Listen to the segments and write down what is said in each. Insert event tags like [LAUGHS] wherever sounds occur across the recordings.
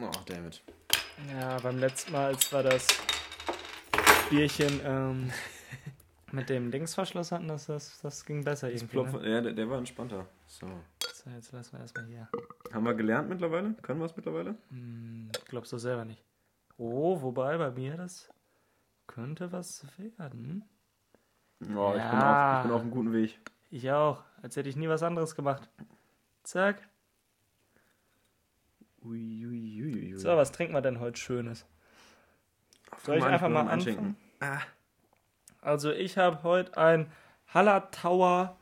Oh, damit. Ja, beim letzten Mal, als wir das Bierchen ähm, [LAUGHS] mit dem Dingsverschluss hatten, das, das, das ging besser Das irgendwie. Ne? ja, der, der war entspannter. So. So, jetzt lassen wir erstmal hier. Haben wir gelernt mittlerweile? Können wir es mittlerweile? Hm, glaubst du selber nicht. Oh, wobei bei mir das könnte was werden. Oh, ich, bin auf, Ja. ich bin auf einem guten Weg. Ich auch, als hätte ich nie was anderes gemacht. Zack. Ui, ui, ui, ui. So, was trinken wir denn heute Schönes? Soll ich einfach mal anfangen? Also ich habe heute ein Hallertauer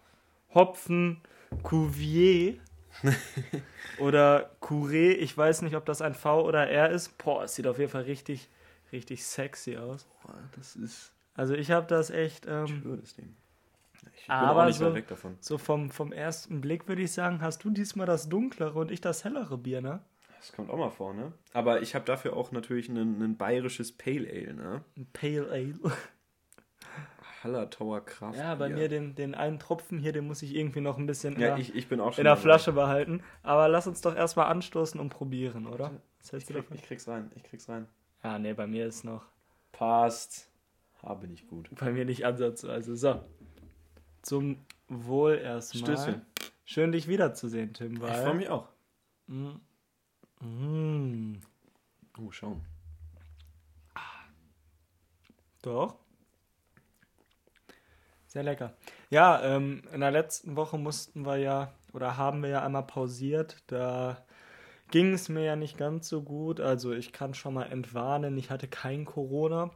Hopfen Cuvier [LAUGHS] oder Curé. Ich weiß nicht, ob das ein V oder R ist. Boah, es sieht auf jeden Fall richtig, richtig sexy aus. Boah, das ist. Also ich habe das echt Ich ähm, schwöre das Ding. Ich bin Aber auch nicht so- weit weg davon. so vom, vom ersten Blick würde ich sagen, hast du diesmal das dunklere und ich das hellere Bier, ne? Das kommt auch mal vor, ne? Aber ich habe dafür auch natürlich ein, bayerisches Pale Ale, ne? Ein Pale Ale. Hallertauer Kraft. Ja, bei mir den, den einen Tropfen hier, den muss ich irgendwie noch ein bisschen in, Ja, der, ich, ich bin auch schon. in der dabei. Flasche behalten. Aber lass uns doch erstmal anstoßen und probieren, oder? Was Ich, hältst du krieg, ich krieg's rein, ich krieg's rein. Ja, nee, bei mir ist noch. Passt. Habe nicht gut. Bei mir nicht ansatzweise. So. Zum Wohl erstmal. Stößchen. Schön, dich wiederzusehen, Tim. Ich Weil... freue mich auch. Mm. Mm. Oh, schauen. Doch. Sehr lecker. Ja, ähm, in der letzten Woche mussten wir ja, oder haben wir ja einmal pausiert. Da ging es mir ja nicht ganz so gut. Also ich kann schon mal entwarnen, ich hatte kein Corona.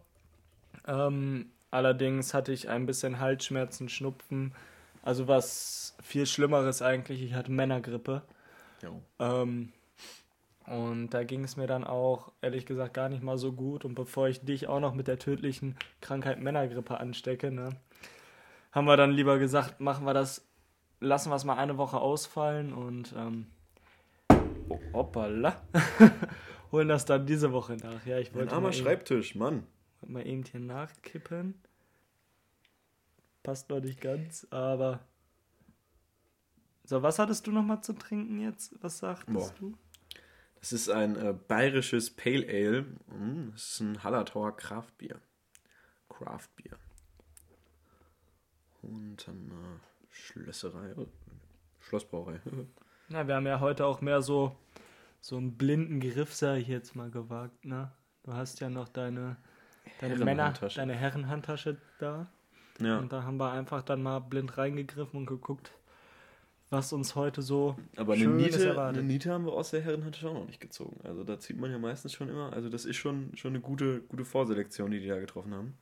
Ähm, allerdings hatte ich ein bisschen Halsschmerzen, Schnupfen. Also was viel Schlimmeres eigentlich. Ich hatte Männergrippe. Jo. Ähm, und da ging es mir dann auch, ehrlich gesagt, gar nicht mal so gut. Und bevor ich dich auch noch mit der tödlichen Krankheit Männergrippe anstecke, ne, haben wir dann lieber gesagt, machen wir das, lassen wir es mal eine Woche ausfallen und ähm, oh, hoppala, [LAUGHS] holen das dann diese Woche nach. Ja, ich Ein wollte armer mal, eben, Schreibtisch, Mann. wollte mal eben hier nachkippen. Passt noch nicht ganz, aber... So, was hattest du noch mal zu trinken jetzt? Was sagtest Boah. du? Das ist ein äh, bayerisches Pale Ale. Mm, Das ist ein Hallertauer Kraftbier. Craftbier. Und dann äh, Schlösserei. äh, Schlossbrauerei. [LAUGHS] Na, wir haben ja heute auch mehr so, so einen blinden Griff, sag ich jetzt mal, gewagt, ne? Du hast ja noch deine, deine Männer, Herrenhandtasche. deine Herrenhandtasche da. Ja. Und da haben wir einfach dann mal blind reingegriffen und geguckt, was uns heute so Aber eine Niete, eine Niete haben wir aus der Herrenhandtasche auch noch nicht gezogen. Also da zieht man ja meistens schon immer. Also das ist schon, schon eine gute, gute Vorselektion, die die da getroffen haben.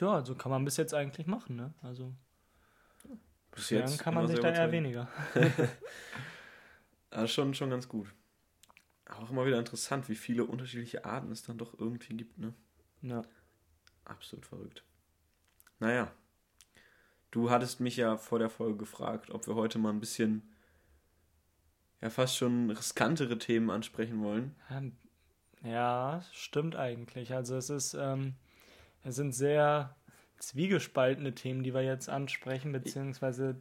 Ja, also kann man bis jetzt eigentlich machen, ne? Also Bis dann kann man sich da eher weniger. [LAUGHS] Aber schon, schon ganz gut. Auch immer wieder interessant, wie viele unterschiedliche Arten es dann doch irgendwie gibt, ne? Ja. Absolut verrückt. Naja. Du hattest mich ja vor der Folge gefragt, ob wir heute mal ein bisschen ja fast schon riskantere Themen ansprechen wollen. Ähm, Ja, stimmt eigentlich. Also es ist, ähm, es sind sehr zwiegespaltene Themen, die wir jetzt ansprechen, beziehungsweise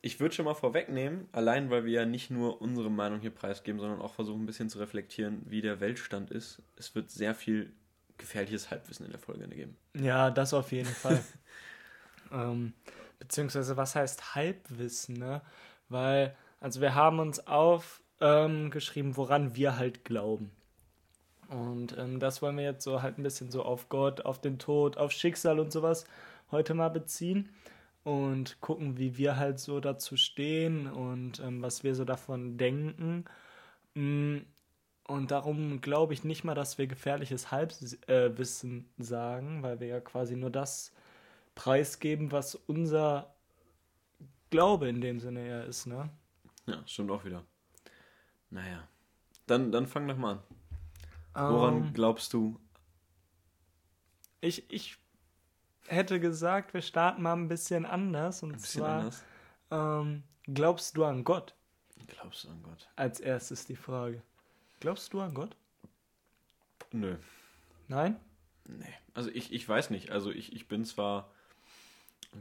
Ich würde schon mal vorwegnehmen, allein weil wir ja nicht nur unsere Meinung hier preisgeben, sondern auch versuchen ein bisschen zu reflektieren, wie der Weltstand ist. Es wird sehr viel gefährliches Halbwissen in der Folge geben. Ja, das auf jeden Fall. [LAUGHS] ähm, beziehungsweise, was heißt Halbwissen, ne? Weil, also wir haben uns aufgeschrieben, ähm, woran wir halt glauben. Und ähm, das wollen wir jetzt so halt ein bisschen so auf Gott, auf den Tod, auf Schicksal und sowas heute mal beziehen und gucken, wie wir halt so dazu stehen und ähm, was wir so davon denken. Mm, Und darum glaube ich nicht mal, dass wir gefährliches Halbwissen sagen, weil wir ja quasi nur das preisgeben, was unser Glaube in dem Sinne ja ist, ne? Ja, stimmt auch wieder. Naja. Dann, dann fang doch mal an. Woran Ähm, glaubst du? ich, ich hätte gesagt, wir starten mal ein bisschen anders. Und Ein bisschen zwar, anders. Ähm, glaubst du an Gott? Glaubst du an Gott? Als erstes die Frage. Glaubst du an Gott? Nö. Nein? Nee. Also ich, ich weiß nicht. Also ich, ich bin zwar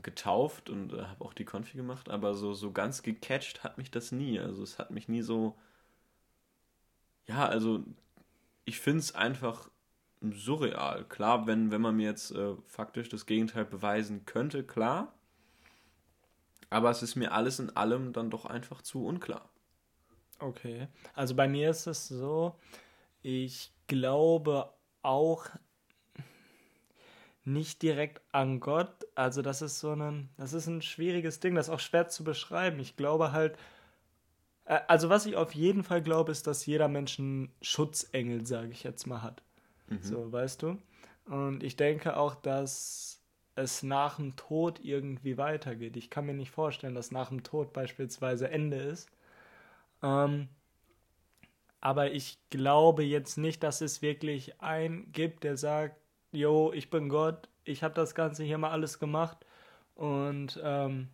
getauft und äh, habe auch die Konfi gemacht, aber so, so ganz gecatcht hat mich das nie. Also es hat mich nie so Ja, also ich finde es einfach surreal. Klar, wenn, wenn man mir jetzt äh, faktisch das Gegenteil beweisen könnte, klar. Aber es ist mir alles in allem dann doch einfach zu unklar. Okay. Also bei mir ist es so, ich glaube auch nicht direkt an Gott. Also das ist so ein, das ist ein schwieriges Ding, das ist auch schwer zu beschreiben. Ich glaube halt, äh, also was ich auf jeden Fall glaube, ist, dass jeder Mensch einen Schutzengel, sage ich jetzt mal, hat. Mhm. So, weißt du? Und ich denke auch, dass es nach dem Tod irgendwie weitergeht. Ich kann mir nicht vorstellen, dass nach dem Tod beispielsweise Ende ist. Ähm, aber ich glaube jetzt nicht, dass es wirklich einen gibt, der sagt, yo, ich bin Gott, ich habe das Ganze hier mal alles gemacht. Und ähm,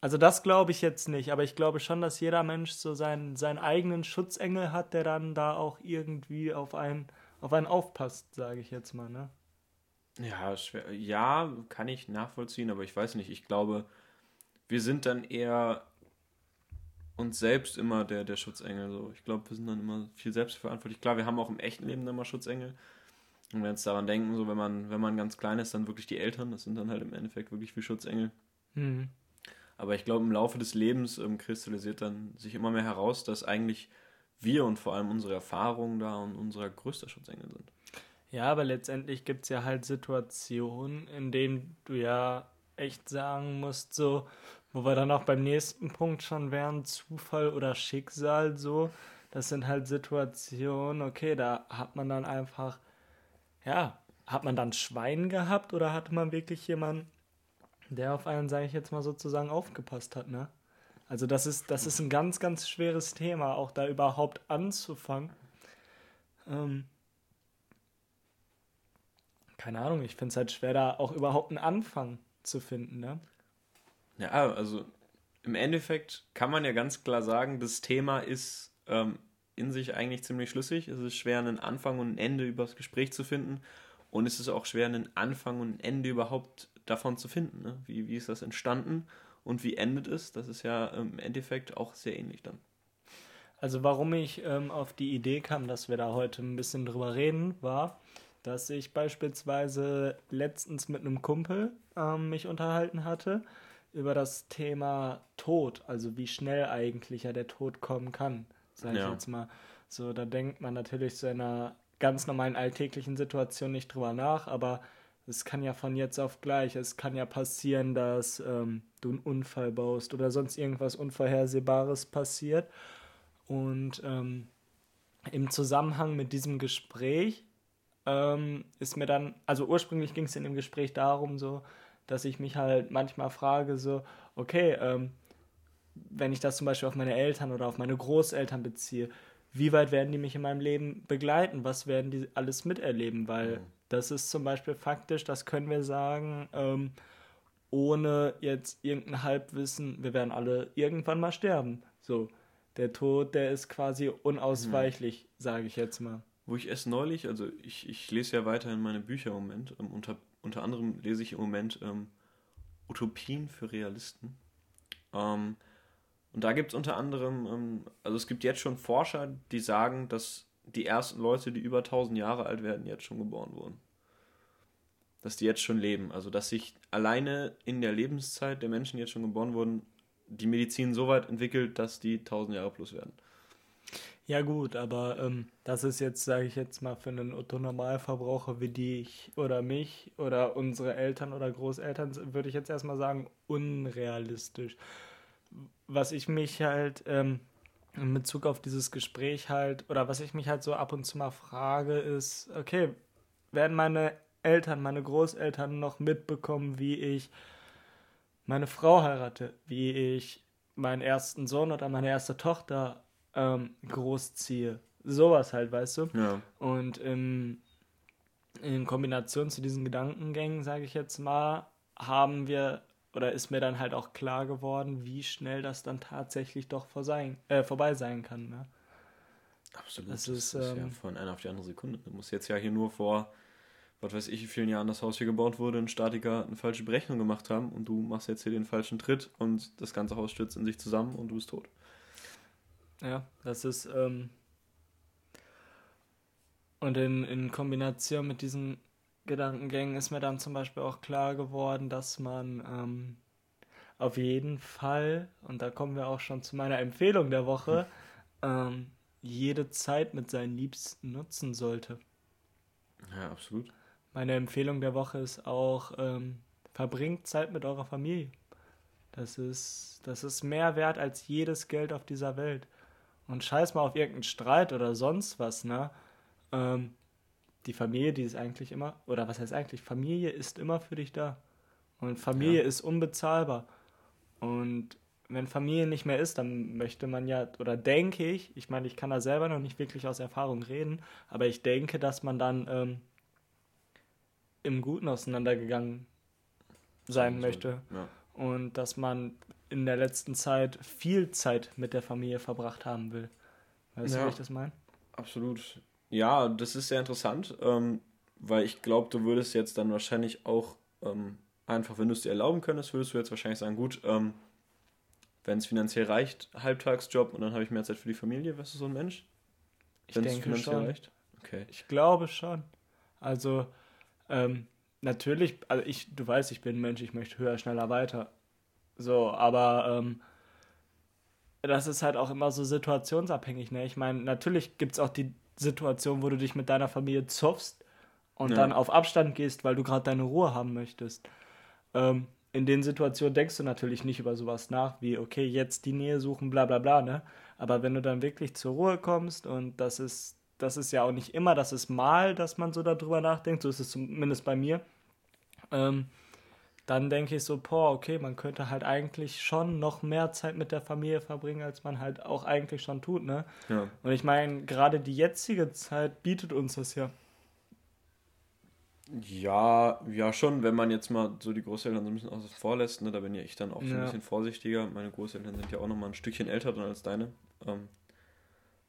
also das glaube ich jetzt nicht, aber ich glaube schon, dass jeder Mensch so seinen, seinen eigenen Schutzengel hat, der dann da auch irgendwie auf einen, auf einen aufpasst, sage ich jetzt mal, ne? Ja, schwer. ja, kann ich nachvollziehen, aber ich weiß nicht. Ich glaube, wir sind dann eher uns selbst immer der, der Schutzengel. So. Ich glaube, wir sind dann immer viel selbstverantwortlich. Klar, wir haben auch im echten Leben immer Schutzengel. Und wenn wir jetzt daran denken, so wenn man, wenn man ganz klein ist, dann wirklich die Eltern, das sind dann halt im Endeffekt wirklich wie Schutzengel. Mhm. Aber ich glaube, im Laufe des Lebens ähm, kristallisiert dann sich immer mehr heraus, dass eigentlich wir und vor allem unsere Erfahrungen da und unser größter Schutzengel sind. Ja, aber letztendlich gibt es ja halt Situationen, in denen du ja echt sagen musst, so, wo wir dann auch beim nächsten Punkt schon wären, Zufall oder Schicksal, so. Das sind halt Situationen, okay, da hat man dann einfach, ja, hat man dann Schwein gehabt oder hatte man wirklich jemanden, der auf einen, sage ich jetzt mal sozusagen, aufgepasst hat, ne? Also das ist, das ist ein ganz, ganz schweres Thema, auch da überhaupt anzufangen. Ähm, keine Ahnung, ich finde es halt schwer, da auch überhaupt einen Anfang zu finden, ne? Ja, also im Endeffekt kann man ja ganz klar sagen, das Thema ist ähm, in sich eigentlich ziemlich schlüssig. Es ist schwer, einen Anfang und ein Ende über das Gespräch zu finden. Und es ist auch schwer, einen Anfang und ein Ende überhaupt davon zu finden. Ne? Wie, wie ist das entstanden und wie endet es? Das ist ja im Endeffekt auch sehr ähnlich dann. Also warum ich ähm, auf die Idee kam, dass wir da heute ein bisschen drüber reden, war, dass ich beispielsweise letztens mit einem Kumpel ähm, mich unterhalten hatte über das Thema Tod, also wie schnell eigentlich ja der Tod kommen kann, sage ich ja. jetzt mal. So, da denkt man natürlich so in einer ganz normalen alltäglichen Situation nicht drüber nach, aber es kann ja von jetzt auf gleich. Es kann ja passieren, dass ähm, du einen Unfall baust oder sonst irgendwas Unvorhersehbares passiert. Und ähm, im Zusammenhang mit diesem Gespräch ähm, ist mir dann, also ursprünglich ging es in dem Gespräch darum, so, dass ich mich halt manchmal frage, so, okay, ähm, wenn ich das zum Beispiel auf meine Eltern oder auf meine Großeltern beziehe, wie weit werden die mich in meinem Leben begleiten? Was werden die alles miterleben? Weil mhm. das ist zum Beispiel faktisch, das können wir sagen, ähm, ohne jetzt irgendein Halbwissen, wir werden alle irgendwann mal sterben. So, der Tod, der ist quasi unausweichlich, mhm. sage ich jetzt mal. Wo ich es neulich, also ich, ich lese ja weiterhin meine Bücher im Moment, ähm, unter, unter anderem lese ich im Moment ähm, Utopien für Realisten. Ähm, und da gibt es unter anderem, ähm, also es gibt jetzt schon Forscher, die sagen, dass die ersten Leute, die über 1000 Jahre alt werden, jetzt schon geboren wurden. Dass die jetzt schon leben. Also dass sich alleine in der Lebenszeit der Menschen, die jetzt schon geboren wurden, die Medizin so weit entwickelt, dass die 1000 Jahre plus werden. Ja gut, aber ähm, das ist jetzt, sage ich jetzt mal, für einen Otto-Normalverbraucher wie dich oder mich oder unsere Eltern oder Großeltern, würde ich jetzt erstmal sagen, unrealistisch was ich mich halt ähm, in Bezug auf dieses Gespräch halt, oder was ich mich halt so ab und zu mal frage, ist, okay, werden meine Eltern, meine Großeltern noch mitbekommen, wie ich meine Frau heirate, wie ich meinen ersten Sohn oder meine erste Tochter ähm, großziehe. Sowas halt, weißt du? Ja. Und ähm, in Kombination zu diesen Gedankengängen, sage ich jetzt mal, haben wir oder ist mir dann halt auch klar geworden, wie schnell das dann tatsächlich doch vor sein, äh, vorbei sein kann. Ne? Absolut. Das, das ist, ist ähm, ja von einer auf die andere Sekunde. Du musst jetzt ja hier nur vor, was weiß ich, wie vielen Jahren das Haus hier gebaut wurde, ein Statiker eine falsche Berechnung gemacht haben und du machst jetzt hier den falschen Tritt und das ganze Haus stürzt in sich zusammen und du bist tot. Ja, das ist, ähm, Und in, in Kombination mit diesen Gedankengängen ist mir dann zum Beispiel auch klar geworden, dass man ähm, auf jeden Fall, und da kommen wir auch schon zu meiner Empfehlung der Woche, ähm, jede Zeit mit seinen Liebsten nutzen sollte. Ja, absolut. Meine Empfehlung der Woche ist auch, ähm, verbringt Zeit mit eurer Familie. Das ist, das ist mehr wert als jedes Geld auf dieser Welt. Und scheiß mal auf irgendeinen Streit oder sonst was, ne? Ähm, die Familie, die ist eigentlich immer, oder was heißt eigentlich, Familie ist immer für dich da. Und Familie ja. ist unbezahlbar. Und wenn Familie nicht mehr ist, dann möchte man ja, oder denke ich, ich meine, ich kann da selber noch nicht wirklich aus Erfahrung reden, aber ich denke, dass man dann ähm, im Guten auseinandergegangen sein möchte. Ja. Und dass man in der letzten Zeit viel Zeit mit der Familie verbracht haben will. Weißt ja, du, wie ich das meine? Absolut. Ja, das ist sehr interessant, ähm, weil ich glaube, du würdest jetzt dann wahrscheinlich auch ähm, einfach, wenn du es dir erlauben könntest, würdest du jetzt wahrscheinlich sagen, gut, ähm, wenn es finanziell reicht, Halbtagsjob und dann habe ich mehr Zeit für die Familie, wärst du so ein Mensch? Ich denke schon. Reicht? Okay. Ich glaube schon. Also, ähm, natürlich, also ich, du weißt, ich bin ein Mensch, ich möchte höher, schneller, weiter. So, aber ähm, das ist halt auch immer so situationsabhängig, ne? Ich meine, natürlich gibt es auch die Situation, wo du dich mit deiner Familie zoffst und ja. dann auf Abstand gehst, weil du gerade deine Ruhe haben möchtest. Ähm, in den Situationen denkst du natürlich nicht über sowas nach, wie, okay, jetzt die Nähe suchen, bla bla bla, ne? Aber wenn du dann wirklich zur Ruhe kommst und das ist, das ist ja auch nicht immer, das ist mal, dass man so darüber nachdenkt, so ist es zumindest bei mir, ähm, dann denke ich so, boah, okay, man könnte halt eigentlich schon noch mehr Zeit mit der Familie verbringen, als man halt auch eigentlich schon tut, ne? Ja. Und ich meine, gerade die jetzige Zeit bietet uns das ja. Ja, ja schon, wenn man jetzt mal so die Großeltern so ein bisschen außen vor lässt, ne, da bin ja ich dann auch so ein bisschen vorsichtiger. Meine Großeltern sind ja auch noch mal ein Stückchen älter dann als deine. Ähm,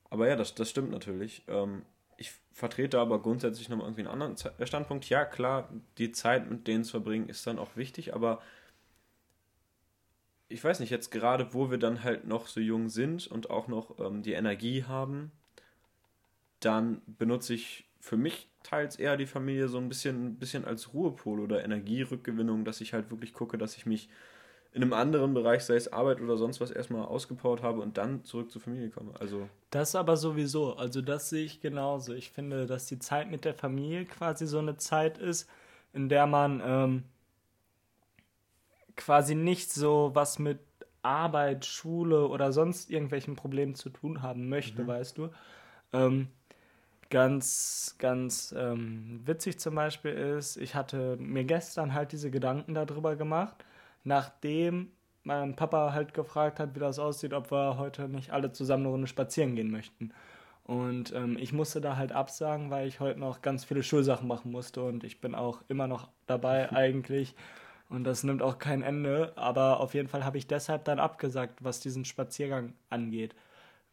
aber ja, das, das stimmt natürlich. Ähm, ich vertrete aber grundsätzlich noch mal irgendwie einen anderen äh, Standpunkt. Ja, klar, die Zeit mit denen zu verbringen ist dann auch wichtig, aber ich weiß nicht, jetzt gerade, wo wir dann halt noch so jung sind und auch noch ähm, die Energie haben, dann benutze ich für mich teils eher die Familie so ein bisschen, ein bisschen als Ruhepol oder Energierückgewinnung, dass ich halt wirklich gucke, dass ich mich in einem anderen Bereich, sei es Arbeit oder sonst was, erstmal ausgepowert habe und dann zurück zur Familie komme. Also das aber sowieso. Also das sehe ich genauso. Ich finde, dass die Zeit mit der Familie quasi so eine Zeit ist, in der man ähm, quasi nicht so was mit Arbeit, Schule oder sonst irgendwelchen Problemen zu tun haben möchte, mhm. weißt du. Ähm, ganz, ganz ähm, witzig zum Beispiel ist, ich hatte mir gestern halt diese Gedanken darüber gemacht nachdem mein Papa halt gefragt hat, wie das aussieht, ob wir heute nicht alle zusammen eine Runde spazieren gehen möchten. Und ähm, ich musste da halt absagen, weil ich heute noch ganz viele Schulsachen machen musste und ich bin auch immer noch dabei [LAUGHS] eigentlich. Und das nimmt auch kein Ende. Aber auf jeden Fall habe ich deshalb dann abgesagt, was diesen Spaziergang angeht.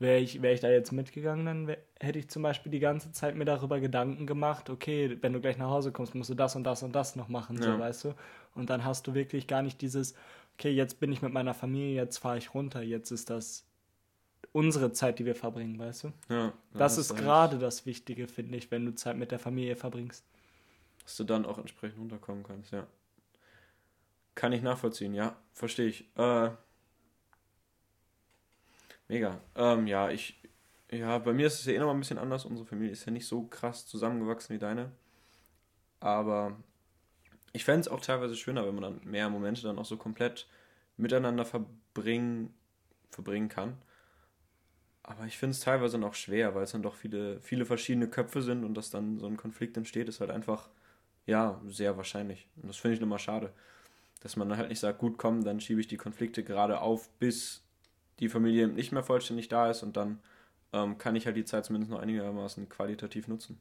Wäre ich, wär ich da jetzt mitgegangen, dann wär, hätte ich zum Beispiel die ganze Zeit mir darüber Gedanken gemacht, okay, wenn du gleich nach Hause kommst, musst du das und das und das noch machen, ja. so weißt du. Und dann hast du wirklich gar nicht dieses, okay, jetzt bin ich mit meiner Familie, jetzt fahre ich runter, jetzt ist das unsere Zeit, die wir verbringen, weißt du? Ja. Das ist gerade das Wichtige, finde ich, wenn du Zeit mit der Familie verbringst. Dass du dann auch entsprechend runterkommen kannst, ja. Kann ich nachvollziehen, ja, verstehe ich. Äh, Mega. Ähm, ja, ich. Ja, bei mir ist es ja eh noch mal ein bisschen anders. Unsere Familie ist ja nicht so krass zusammengewachsen wie deine. Aber ich fände es auch teilweise schöner, wenn man dann mehr Momente dann auch so komplett miteinander verbringen, verbringen kann. Aber ich finde es teilweise noch schwer, weil es dann doch viele, viele verschiedene Köpfe sind und dass dann so ein Konflikt entsteht, ist halt einfach, ja, sehr wahrscheinlich. Und das finde ich nochmal schade. Dass man dann halt nicht sagt, gut, komm, dann schiebe ich die Konflikte gerade auf, bis die Familie nicht mehr vollständig da ist und dann ähm, kann ich halt die Zeit zumindest noch einigermaßen qualitativ nutzen.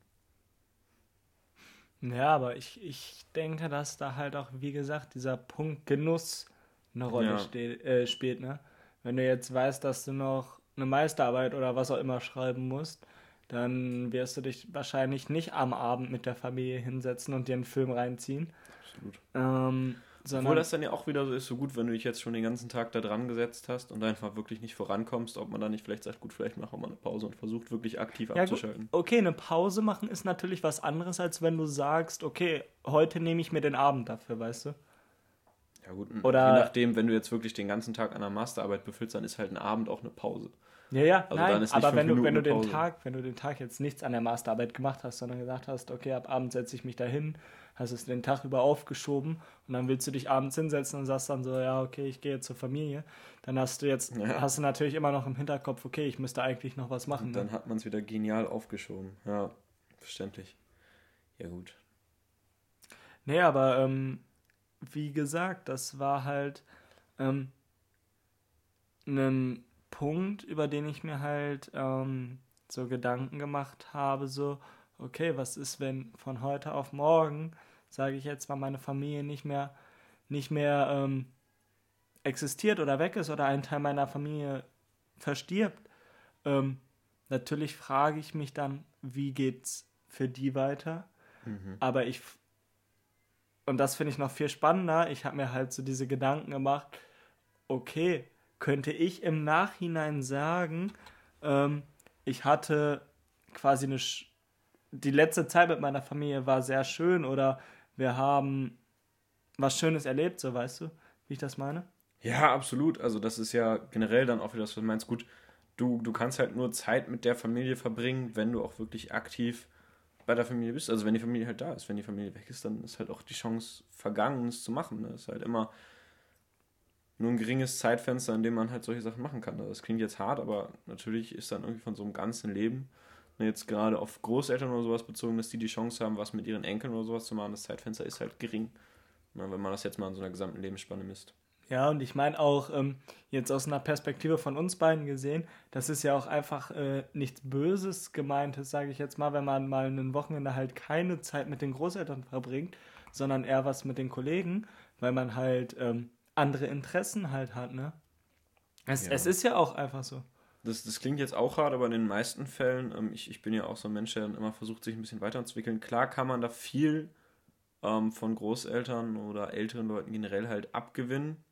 Ja, aber ich, ich denke, dass da halt auch, wie gesagt, dieser Punkt Genuss eine Rolle ja. steht, äh, spielt. Ne? Wenn du jetzt weißt, dass du noch eine Meisterarbeit oder was auch immer schreiben musst, dann wirst du dich wahrscheinlich nicht am Abend mit der Familie hinsetzen und dir einen Film reinziehen. Absolut. Ähm, Sondern Obwohl das dann ja auch wieder so ist, so gut, wenn du dich jetzt schon den ganzen Tag da dran gesetzt hast und einfach wirklich nicht vorankommst, ob man dann nicht vielleicht sagt, gut, vielleicht machen wir mal eine Pause und versucht wirklich aktiv ja, abzuschalten. Gut. Okay, eine Pause machen ist natürlich was anderes, als wenn du sagst, okay, heute nehme ich mir den Abend dafür, weißt du? Ja gut, Oder je nachdem, wenn du jetzt wirklich den ganzen Tag an der Masterarbeit befüllst, dann ist halt ein Abend auch eine Pause. Ja, ja, also nein, aber wenn du, wenn du den Tag, wenn du den Tag jetzt nichts an der Masterarbeit gemacht hast, sondern gesagt hast, okay, ab Abend setze ich mich da hin, hast es den Tag über aufgeschoben und dann willst du dich abends hinsetzen und sagst dann so, ja, okay, ich gehe jetzt zur Familie, dann hast du jetzt, ja. hast du natürlich immer noch im Hinterkopf, okay, ich müsste eigentlich noch was machen. Und dann ne? hat man es wieder genial aufgeschoben. Ja, verständlich. Ja, gut. Nee, aber ähm, wie gesagt, das war halt ähm, ein Punkt, über den ich mir halt ähm, so Gedanken gemacht habe, so, okay, was ist, wenn von heute auf morgen, sage ich jetzt mal, meine Familie nicht mehr, nicht mehr ähm, existiert oder weg ist oder ein Teil meiner Familie verstirbt. Ähm, natürlich frage ich mich dann, wie geht's für die weiter? Mhm. Aber ich und das finde ich noch viel spannender. Ich habe mir halt so diese Gedanken gemacht, okay, könnte ich im Nachhinein sagen, ähm, ich hatte quasi eine. Sch die letzte Zeit mit meiner Familie war sehr schön oder wir haben was Schönes erlebt, so weißt du, wie ich das meine? Ja, absolut. Also, das ist ja generell dann auch wieder, was du meinst. Gut, du, du kannst halt nur Zeit mit der Familie verbringen, wenn du auch wirklich aktiv bei der Familie bist. Also, wenn die Familie halt da ist. Wenn die Familie weg ist, dann ist halt auch die Chance vergangen, es zu machen. Ne? Das ist halt immer nur ein geringes Zeitfenster, in dem man halt solche Sachen machen kann. Also, das klingt jetzt hart, aber natürlich ist dann irgendwie von so einem ganzen Leben, ne, jetzt gerade auf Großeltern oder sowas bezogen, dass die die Chance haben, was mit ihren Enkeln oder sowas zu machen, das Zeitfenster ist halt gering. Na, wenn man das jetzt mal in so einer gesamten Lebensspanne misst. Ja, und ich meine auch ähm, jetzt aus einer Perspektive von uns beiden gesehen, das ist ja auch einfach äh, nichts Böses gemeintes, sage ich jetzt mal, wenn man mal ein Wochenende halt keine Zeit mit den Großeltern verbringt, sondern eher was mit den Kollegen, weil man halt ähm, andere Interessen halt hat, ne? Es, ja. es ist ja auch einfach so. Das, das klingt jetzt auch hart, aber in den meisten Fällen, ähm, ich, ich bin ja auch so ein Mensch, der immer versucht, sich ein bisschen weiterzuentwickeln. Klar kann man da viel ähm, von Großeltern oder älteren Leuten generell halt abgewinnen.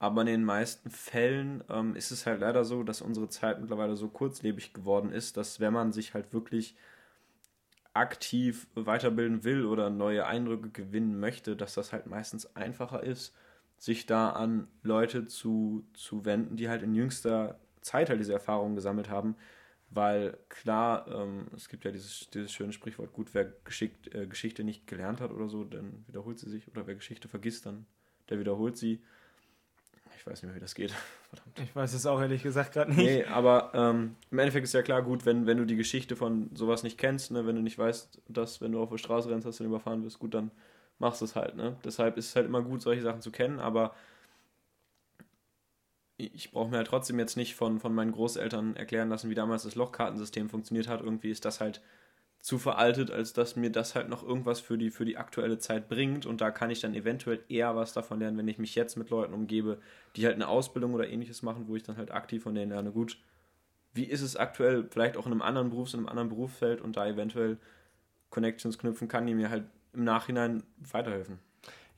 Aber in den meisten Fällen ähm, ist es halt leider so, dass unsere Zeit mittlerweile so kurzlebig geworden ist, dass wenn man sich halt wirklich aktiv weiterbilden will oder neue Eindrücke gewinnen möchte, dass das halt meistens einfacher ist, sich da an Leute zu, zu wenden, die halt in jüngster Zeit halt diese Erfahrungen gesammelt haben. Weil klar, ähm, es gibt ja dieses, dieses schöne Sprichwort, gut, wer geschickt, äh, Geschichte nicht gelernt hat oder so, dann wiederholt sie sich. Oder wer Geschichte vergisst, dann der wiederholt sie. Ich weiß nicht mehr, wie das geht. [LAUGHS] Verdammt. Ich weiß es auch ehrlich gesagt gerade nicht. Nee, aber ähm, im Endeffekt ist ja klar, gut, wenn, wenn du die Geschichte von sowas nicht kennst, ne, wenn du nicht weißt, dass wenn du auf der Straße rennst, dass du überfahren wirst, gut, dann machst du es halt. Ne? Deshalb ist es halt immer gut, solche Sachen zu kennen, aber ich brauche mir halt trotzdem jetzt nicht von, von meinen Großeltern erklären lassen, wie damals das Lochkartensystem funktioniert hat. Irgendwie ist das halt zu veraltet, als dass mir das halt noch irgendwas für die, für die aktuelle Zeit bringt. Und da kann ich dann eventuell eher was davon lernen, wenn ich mich jetzt mit Leuten umgebe, die halt eine Ausbildung oder ähnliches machen, wo ich dann halt aktiv von denen lerne, gut, wie ist es aktuell, vielleicht auch in einem anderen Berufs-, in einem anderen Berufsfeld und da eventuell Connections knüpfen kann, die mir halt im Nachhinein weiterhelfen.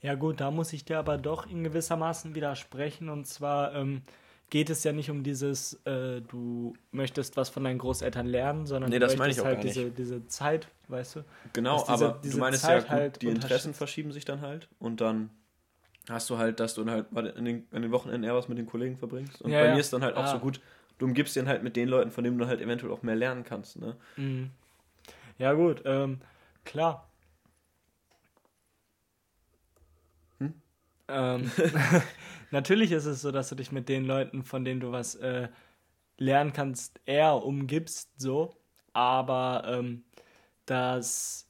Ja gut, da muss ich dir aber doch in gewissermaßen widersprechen. Und zwar ähm, geht es ja nicht um dieses, äh, du möchtest was von deinen Großeltern lernen, sondern nee, das ich auch halt diese, diese Zeit, weißt du? Genau, diese, aber diese du meinst Zeit ja, gut, halt die Interessen verschieben sich dann halt und dann hast du halt, dass du dann halt in den, an den Wochenenden eher was mit den Kollegen verbringst. Und ja, bei ja. mir ist dann halt auch ah. so gut, du umgibst den halt mit den Leuten, von denen du halt eventuell auch mehr lernen kannst. Ne? Mhm. Ja gut, ähm, klar. Ähm, [LAUGHS] natürlich ist es so, dass du dich mit den Leuten, von denen du was äh, lernen kannst, eher umgibst, so. Aber ähm, das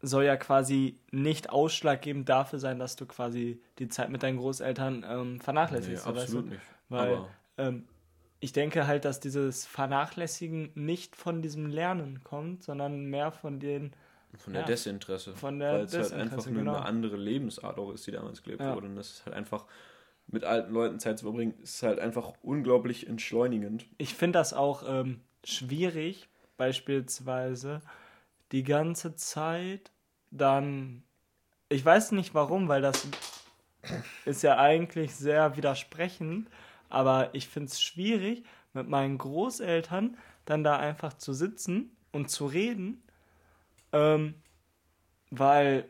soll ja quasi nicht ausschlaggebend dafür sein, dass du quasi die Zeit mit deinen Großeltern ähm, vernachlässigst. Nee, absolut weißt du? nicht. Weil ähm, ich denke halt, dass dieses Vernachlässigen nicht von diesem Lernen kommt, sondern mehr von den von der ja, Desinteresse. Von der Weil es halt einfach nur genau. eine andere Lebensart auch ist, die damals gelebt ja. wurde. Und das ist halt einfach, mit alten Leuten Zeit zu verbringen, ist halt einfach unglaublich entschleunigend. Ich finde das auch ähm, schwierig, beispielsweise die ganze Zeit dann. Ich weiß nicht warum, weil das ist ja eigentlich sehr widersprechend, aber ich finde es schwierig, mit meinen Großeltern dann da einfach zu sitzen und zu reden, ähm, weil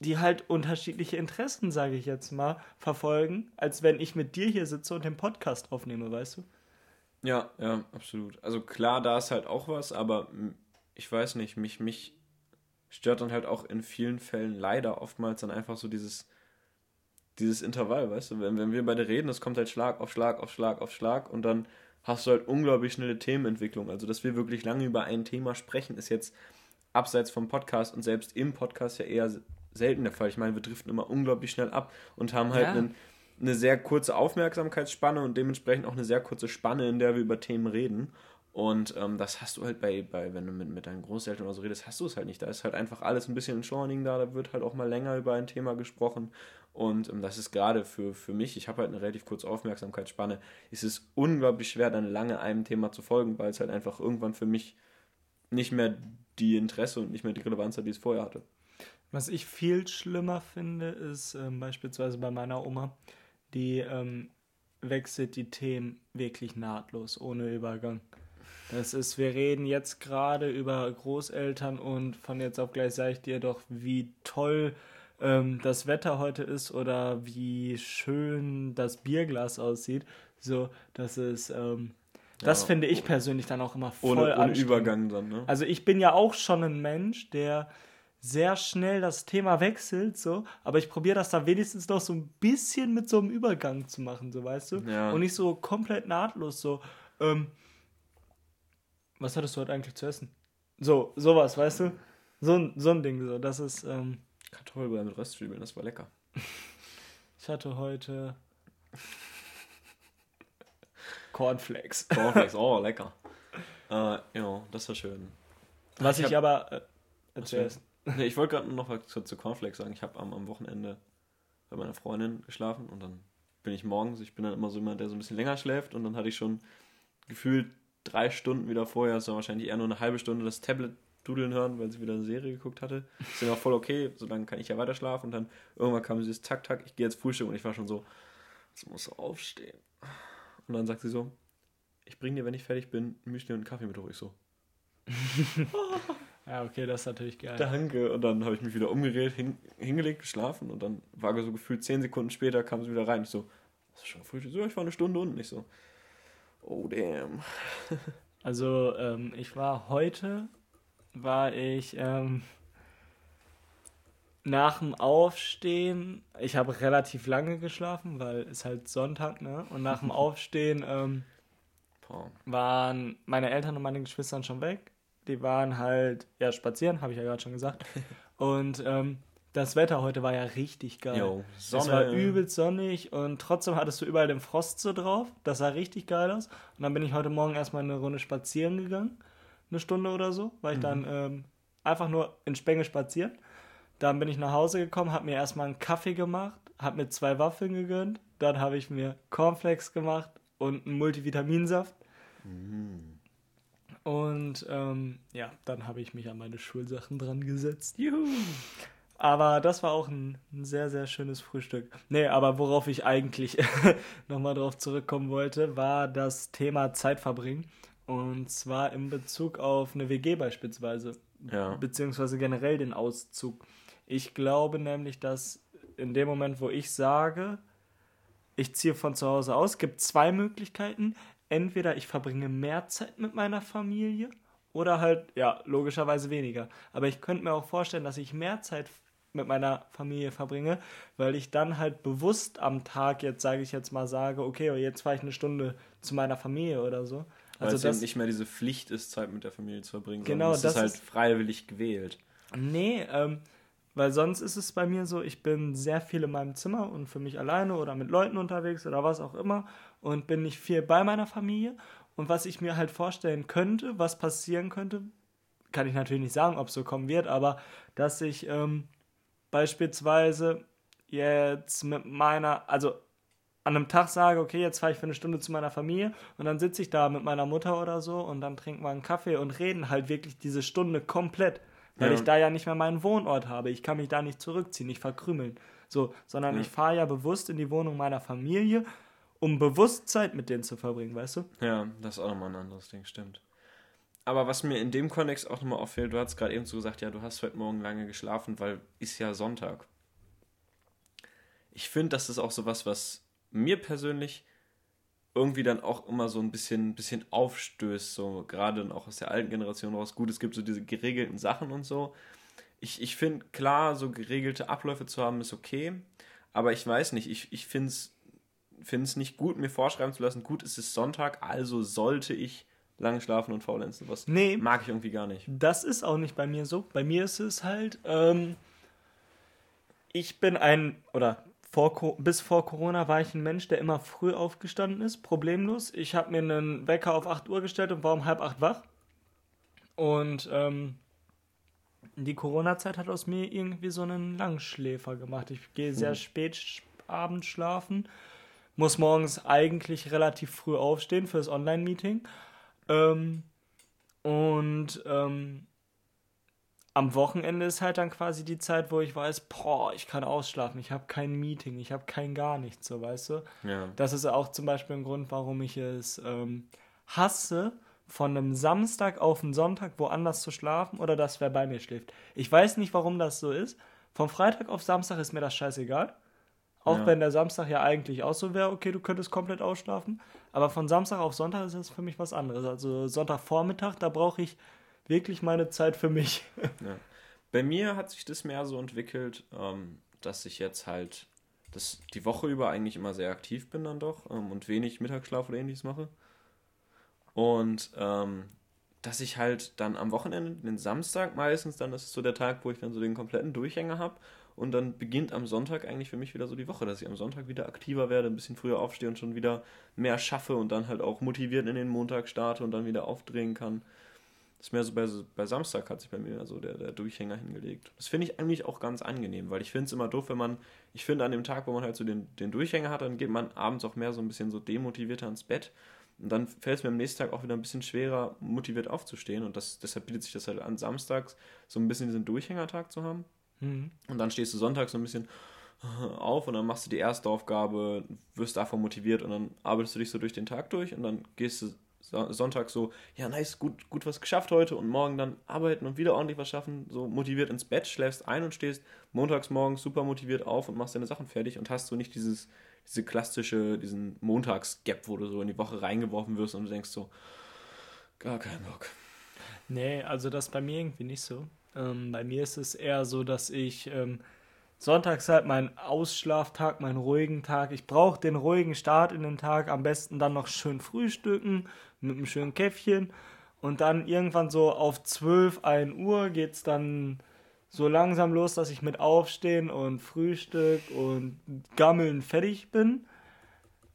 die halt unterschiedliche Interessen, sage ich jetzt mal, verfolgen, als wenn ich mit dir hier sitze und den Podcast aufnehme, weißt du? Ja, ja, absolut. Also klar, da ist halt auch was, aber ich weiß nicht, mich, mich stört dann halt auch in vielen Fällen leider oftmals dann einfach so dieses, dieses Intervall, weißt du, wenn, wenn wir beide reden, es kommt halt Schlag auf Schlag auf Schlag auf Schlag und dann hast du halt unglaublich schnelle Themenentwicklung. Also, dass wir wirklich lange über ein Thema sprechen, ist jetzt abseits vom Podcast und selbst im Podcast ja eher selten der Fall. Ich meine, wir driften immer unglaublich schnell ab und haben halt ja. einen, eine sehr kurze Aufmerksamkeitsspanne und dementsprechend auch eine sehr kurze Spanne, in der wir über Themen reden. Und ähm, das hast du halt bei, bei, wenn du mit, mit deinen Großeltern oder so redest, hast du es halt nicht. Da ist halt einfach alles ein bisschen entschleunigen da, da wird halt auch mal länger über ein Thema gesprochen. Und ähm, das ist gerade für, für mich, ich habe halt eine relativ kurze Aufmerksamkeitsspanne, ist es unglaublich schwer, dann lange einem Thema zu folgen, weil es halt einfach irgendwann für mich nicht mehr die Interesse und nicht mehr die Relevanz hat, die es vorher hatte. Was ich viel schlimmer finde, ist ähm, beispielsweise bei meiner Oma, die ähm, wechselt die Themen wirklich nahtlos, ohne Übergang. Das ist, wir reden jetzt gerade über Großeltern und von jetzt auf gleich sage ich dir doch, wie toll ähm, das Wetter heute ist oder wie schön das Bierglas aussieht. So, das ist, ähm, das ja, finde ich persönlich dann auch immer voll ohne, ohne Übergang dann, ne? Also ich bin ja auch schon ein Mensch, der sehr schnell das Thema wechselt, so, aber ich probiere das da wenigstens noch so ein bisschen mit so einem Übergang zu machen, so weißt du? Ja. Und nicht so komplett nahtlos, so, ähm, was hattest du heute eigentlich zu essen? So, sowas, weißt du? So, so ein Ding, so. Das ist. Ähm, Kartoffelbrei mit Röstzwiebeln, das war lecker. [LAUGHS] ich hatte heute. Cornflakes. Cornflakes, oh, [LAUGHS] lecker. Äh, ja, das war schön. Was ich, ich hab, aber. Äh, erzählst. Nee, ich wollte gerade noch was zu, zu Cornflakes sagen. Ich habe am, am Wochenende bei meiner Freundin geschlafen und dann bin ich morgens, ich bin dann immer so jemand, der so ein bisschen länger schläft und dann hatte ich schon gefühlt drei Stunden wieder vorher, es war wahrscheinlich eher nur eine halbe Stunde das Tablet dudeln hören, weil sie wieder eine Serie geguckt hatte. Ist ja auch voll okay, so lange kann ich ja weiter schlafen und dann irgendwann kam sie das Tack, Tack, ich gehe jetzt Frühstück und ich war schon so, jetzt muss aufstehen. Und dann sagt sie so, ich bringe dir, wenn ich fertig bin, Müsli und einen Kaffee mit hoch. Ich so. [LAUGHS] ja, okay, das ist natürlich geil. Danke. Und dann habe ich mich wieder umgedreht, hin, hingelegt, geschlafen und dann war so gefühlt zehn Sekunden später, kam sie wieder rein. Ich so, hast du schon Frühstück? So, ich war eine Stunde unten. Ich so, Oh, damn. [LAUGHS] also, ähm, ich war heute, war ich ähm, nach dem Aufstehen, ich habe relativ lange geschlafen, weil es halt Sonntag, ne? Und nach dem [LAUGHS] Aufstehen ähm, waren meine Eltern und meine Geschwister schon weg. Die waren halt, ja, spazieren, habe ich ja gerade schon gesagt. [LAUGHS] Und ähm, das Wetter heute war ja richtig geil. Jo, Sonne. Es war übelst sonnig und trotzdem hattest du überall den Frost so drauf. Das sah richtig geil aus. Und dann bin ich heute Morgen erstmal eine Runde spazieren gegangen. Eine Stunde oder so, weil ich mhm. dann ähm, einfach nur in Spenge spazieren. Dann bin ich nach Hause gekommen, habe mir erstmal einen Kaffee gemacht, habe mir zwei Waffeln gegönnt. Dann habe ich mir Cornflakes gemacht und einen Multivitaminsaft. Mhm. Und ähm, ja, dann habe ich mich an meine Schulsachen dran gesetzt. Juhu! Aber das war auch ein, ein, sehr, sehr schönes Frühstück. Nee, aber worauf ich eigentlich [LAUGHS] nochmal drauf zurückkommen wollte, war das Thema Zeitverbringen. Und zwar in Bezug auf eine WG beispielsweise. Ja. Beziehungsweise generell den Auszug. Ich glaube nämlich, dass in dem Moment, wo ich sage, ich ziehe von zu Hause aus, gibt zwei Möglichkeiten. Entweder ich verbringe mehr Zeit mit meiner Familie oder halt, ja, logischerweise weniger. Aber ich könnte mir auch vorstellen, dass ich mehr Zeit mit meiner Familie verbringe, weil ich dann halt bewusst am Tag jetzt, sage ich jetzt mal, sage, okay, jetzt fahre ich eine Stunde zu meiner Familie oder so. Weil also es das, eben nicht mehr diese Pflicht ist, Zeit mit der Familie zu verbringen, genau, das ist halt ist, freiwillig gewählt. Nee, ähm, weil sonst ist es bei mir so, ich bin sehr viel in meinem Zimmer und für mich alleine oder mit Leuten unterwegs oder was auch immer und bin nicht viel bei meiner Familie. Und was ich mir halt vorstellen könnte, was passieren könnte, kann ich natürlich nicht sagen, ob es so kommen wird, aber dass ich ähm, beispielsweise jetzt mit meiner, also an einem Tag sage, okay, jetzt fahre ich für eine Stunde zu meiner Familie und dann sitze ich da mit meiner Mutter oder so und dann trinken wir einen Kaffee und reden halt wirklich diese Stunde komplett, weil ja. ich da ja nicht mehr meinen Wohnort habe. Ich kann mich da nicht zurückziehen, nicht verkrümeln. So, sondern Ja. ich fahre ja bewusst in die Wohnung meiner Familie, um bewusst Zeit mit denen zu verbringen, weißt du? Ja, das ist auch nochmal ein anderes Ding, stimmt. Aber was mir in dem Kontext auch nochmal auffällt, du hast gerade eben so gesagt, ja, du hast heute Morgen lange geschlafen, weil ist ja Sonntag. Ich finde, das ist auch sowas, was mir persönlich irgendwie dann auch immer so ein bisschen, bisschen aufstößt, so gerade dann auch aus der alten Generation raus. Gut, es gibt so diese geregelten Sachen und so. Ich, ich finde, klar, so geregelte Abläufe zu haben, ist okay. Aber ich weiß nicht, ich, ich finde es nicht gut, mir vorschreiben zu lassen, gut, es ist Sonntag, also sollte ich lange schlafen und faulenzen. Was Nee. mag ich irgendwie gar nicht. Das ist auch nicht bei mir so. Bei mir ist es halt, ähm, ich bin ein, oder vor, bis vor Corona war ich ein Mensch, der immer früh aufgestanden ist, problemlos. Ich habe mir einen Wecker auf 8 Uhr gestellt und war um halb acht wach. Und ähm, die Corona-Zeit hat aus mir irgendwie so einen Langschläfer gemacht. Ich gehe sehr Mhm. spät abends schlafen, muss morgens eigentlich relativ früh aufstehen fürs Online-Meeting. Ähm, und ähm, am Wochenende ist halt dann quasi die Zeit, wo ich weiß, boah, ich kann ausschlafen, ich habe kein Meeting, ich habe kein gar nichts, so weißt du. Ja. Das ist auch zum Beispiel ein Grund, warum ich es ähm, hasse, von einem Samstag auf einen Sonntag woanders zu schlafen oder dass wer bei mir schläft. Ich weiß nicht, warum das so ist. Vom Freitag auf Samstag ist mir das scheißegal. Auch Ja. wenn der Samstag ja eigentlich auch so wäre, okay, du könntest komplett ausschlafen. Aber von Samstag auf Sonntag ist das für mich was anderes. Also Sonntagvormittag, da brauche ich wirklich meine Zeit für mich. [LAUGHS] Ja. Bei mir hat sich das mehr so entwickelt, ähm, dass ich jetzt halt das, die Woche über eigentlich immer sehr aktiv bin dann doch ähm, und wenig Mittagsschlaf oder ähnliches mache. Und ähm, dass ich halt dann am Wochenende, den Samstag meistens, dann ist es so der Tag, wo ich dann so den kompletten Durchhänger habe. Und dann beginnt am Sonntag eigentlich für mich wieder so die Woche, dass ich am Sonntag wieder aktiver werde, ein bisschen früher aufstehe und schon wieder mehr schaffe und dann halt auch motiviert in den Montag starte und dann wieder aufdrehen kann. Das ist mehr so bei, bei Samstag hat sich bei mir so der, der Durchhänger hingelegt. Das finde ich eigentlich auch ganz angenehm, weil ich finde es immer doof, wenn man, ich finde an dem Tag, wo man halt so den, den Durchhänger hat, dann geht man abends auch mehr so ein bisschen so demotivierter ins Bett. Und dann fällt es mir am nächsten Tag auch wieder ein bisschen schwerer, motiviert aufzustehen. Und das, deshalb bietet sich das halt an, samstags so ein bisschen diesen Durchhängertag zu haben. Mhm. Und dann stehst du sonntags so ein bisschen auf und dann machst du die erste Aufgabe, wirst davon motiviert und dann arbeitest du dich so durch den Tag durch und dann gehst du so- Sonntag so, ja nice, gut, gut was geschafft heute und morgen dann arbeiten und wieder ordentlich was schaffen, so motiviert ins Bett, schläfst ein und stehst montags morgens super motiviert auf und machst deine Sachen fertig und hast so nicht dieses, diese klassische, diesen Montags-Gap, wo du so in die Woche reingeworfen wirst und du denkst so, gar keinen Bock. Nee, also das bei mir irgendwie nicht so. Ähm, bei mir ist es eher so, dass ich ähm, sonntags halt meinen Ausschlaftag, meinen ruhigen Tag. Ich brauche den ruhigen Start in den Tag. Am besten dann noch schön frühstücken mit einem schönen Käffchen. Und dann irgendwann so auf 12, 1 Uhr geht's dann so langsam los, dass ich mit Aufstehen und Frühstück und Gammeln fertig bin.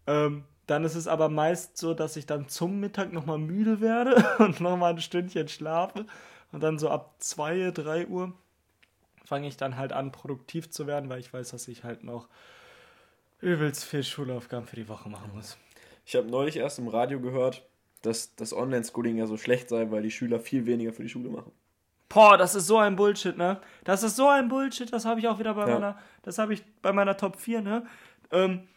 Ähm, dann ist es aber meist so, dass ich dann zum Mittag nochmal müde werde [LAUGHS] und nochmal ein Stündchen schlafe. Und dann so ab 2, 3 Uhr fange ich dann halt an, produktiv zu werden, weil ich weiß, dass ich halt noch übelst viel Schulaufgaben für die Woche machen muss. Ich habe neulich erst im Radio gehört, dass das Online-Schooling ja so schlecht sei, weil die Schüler viel weniger für die Schule machen. Boah, das ist so ein Bullshit, ne? Das ist so ein Bullshit, das habe ich auch wieder bei Ja. meiner, das habe ich bei meiner Top 4, ne? Ähm,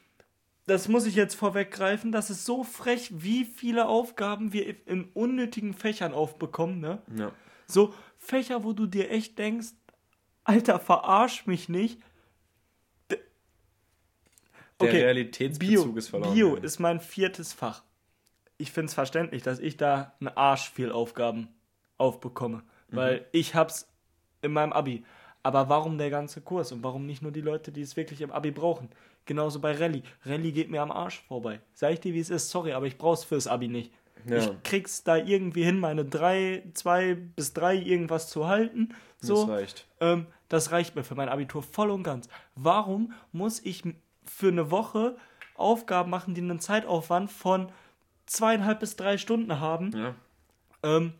das muss ich jetzt vorweggreifen, das ist so frech, wie viele Aufgaben wir in unnötigen Fächern aufbekommen, ne? Ja. So Fächer, wo du dir echt denkst, Alter, verarsch mich nicht. D- Der Realitätsbezug ist verloren. Bio ist mein viertes Fach. Ich finde es verständlich, dass ich da einen Arsch viel Aufgaben aufbekomme. Mhm. Weil ich hab's in meinem Abi. Aber warum der ganze Kurs und warum nicht nur die Leute, die es wirklich im Abi brauchen? Genauso bei Rallye. Rallye geht mir am Arsch vorbei. Sag ich dir, wie es ist, sorry, aber ich brauch's fürs Abi nicht. Ja. Ich krieg's da irgendwie hin, meine drei, zwei bis drei irgendwas zu halten. So, Das reicht. ähm, das reicht mir für mein Abitur voll und ganz. Warum muss ich für eine Woche Aufgaben machen, die einen Zeitaufwand von zweieinhalb bis drei Stunden haben, Ja. ähm,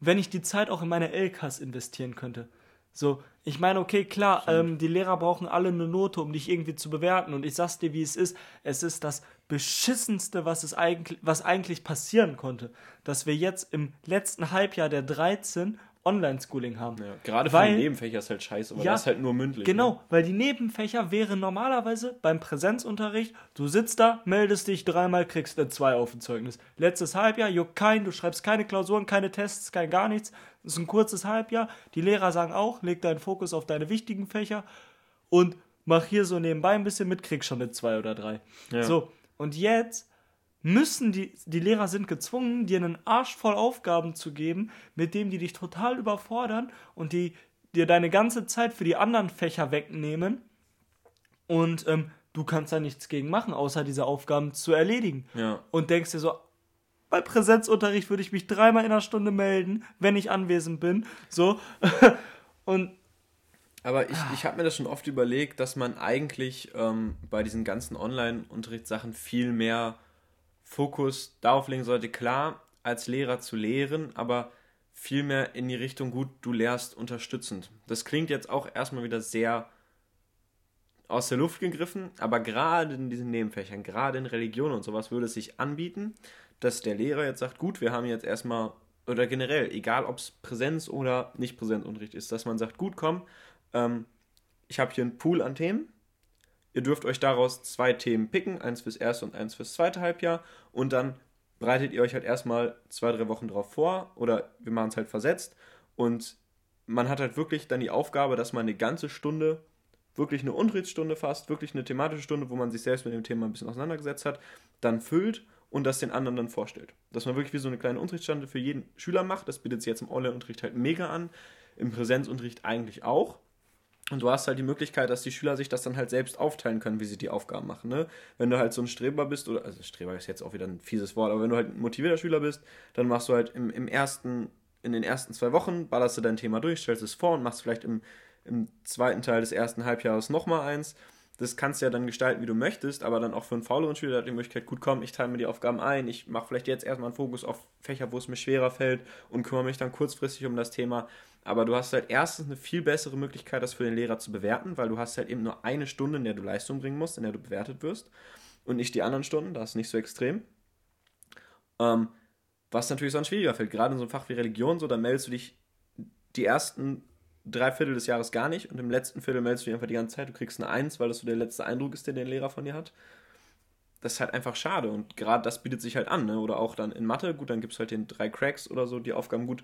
wenn ich die Zeit auch in meine LKs investieren könnte? So, ich meine, okay, klar, ähm, die Lehrer brauchen alle eine Note, um dich irgendwie zu bewerten. Und ich sag's dir, wie es ist. Es ist das beschissenste, was es eigentlich, was eigentlich passieren konnte. Dass wir jetzt im letzten Halbjahr der 13 Online-Schooling haben. Ja, gerade für weil, die Nebenfächer ist halt scheiße, aber ja, das ist halt nur mündlich. Genau, ne? weil die Nebenfächer wären normalerweise beim Präsenzunterricht, du sitzt da, meldest dich dreimal, kriegst eine 2 auf ein Zeugnis. Letztes Halbjahr, juckt kein, du schreibst keine Klausuren, keine Tests, kein gar nichts. Das ist ein kurzes Halbjahr. Die Lehrer sagen auch, leg deinen Fokus auf deine wichtigen Fächer und mach hier so nebenbei ein bisschen mit, krieg schon eine 2 oder 3. Ja. So, und jetzt müssen die, die Lehrer sind gezwungen, dir einen Arsch voll Aufgaben zu geben, mit dem die dich total überfordern und die dir deine ganze Zeit für die anderen Fächer wegnehmen. Und ähm, du kannst da nichts gegen machen, außer diese Aufgaben zu erledigen. Ja. Und denkst dir so, bei Präsenzunterricht würde ich mich dreimal in einer Stunde melden, wenn ich anwesend bin. So. [LAUGHS] und aber ich, ich habe mir das schon oft überlegt, dass man eigentlich ähm, bei diesen ganzen Online-Unterrichtssachen viel mehr Fokus darauf legen sollte, klar, als Lehrer zu lehren, aber vielmehr in die Richtung, gut, du lehrst unterstützend. Das klingt jetzt auch erstmal wieder sehr aus der Luft gegriffen, aber gerade in diesen Nebenfächern, gerade in Religion und sowas, würde es sich anbieten, dass der Lehrer jetzt sagt, gut, wir haben jetzt erstmal, oder generell, egal ob es Präsenz oder nicht Präsenzunterricht ist, dass man sagt, gut, komm, ähm, ich habe hier einen Pool an Themen, Ihr dürft euch daraus zwei Themen picken, eins fürs erste und eins fürs zweite Halbjahr. Und dann bereitet ihr euch halt erstmal zwei, drei Wochen drauf vor oder wir machen es halt versetzt. Und man hat halt wirklich dann die Aufgabe, dass man eine ganze Stunde, wirklich eine Unterrichtsstunde fast, wirklich eine thematische Stunde, wo man sich selbst mit dem Thema ein bisschen auseinandergesetzt hat, dann füllt und das den anderen dann vorstellt. Dass man wirklich wie so eine kleine Unterrichtsstunde für jeden Schüler macht. Das bietet sich jetzt im Online-Unterricht halt mega an. Im Präsenzunterricht eigentlich auch. Und du hast halt die Möglichkeit, dass die Schüler sich das dann halt selbst aufteilen können, wie sie die Aufgaben machen. Ne? Wenn du halt so ein Streber bist, oder also Streber ist jetzt auch wieder ein fieses Wort, aber wenn du halt ein motivierter Schüler bist, dann machst du halt im, im ersten, in den ersten zwei Wochen, ballerst du dein Thema durch, stellst es vor und machst vielleicht im, im zweiten Teil des ersten Halbjahres nochmal eins. Das kannst du ja dann gestalten, wie du möchtest, aber dann auch für einen fauleren Schüler hat die Möglichkeit, gut komm, ich teile mir die Aufgaben ein, ich mache vielleicht jetzt erstmal einen Fokus auf Fächer, wo es mir schwerer fällt und kümmere mich dann kurzfristig um das Thema aber du hast halt erstens eine viel bessere Möglichkeit, das für den Lehrer zu bewerten, weil du hast halt eben nur eine Stunde, in der du Leistung bringen musst, in der du bewertet wirst. Und nicht die anderen Stunden, das ist nicht so extrem. Ähm, was natürlich sonst schwieriger fällt. Gerade in so einem Fach wie Religion, so, da meldest du dich die ersten drei Viertel des Jahres gar nicht und im letzten Viertel meldest du dich einfach die ganze Zeit, du kriegst eine Eins, weil das so der letzte Eindruck ist, den der Lehrer von dir hat. Das ist halt einfach schade und gerade das bietet sich halt an, ne? Oder auch dann in Mathe, gut, dann gibt es halt den drei Cracks oder so, die Aufgaben gut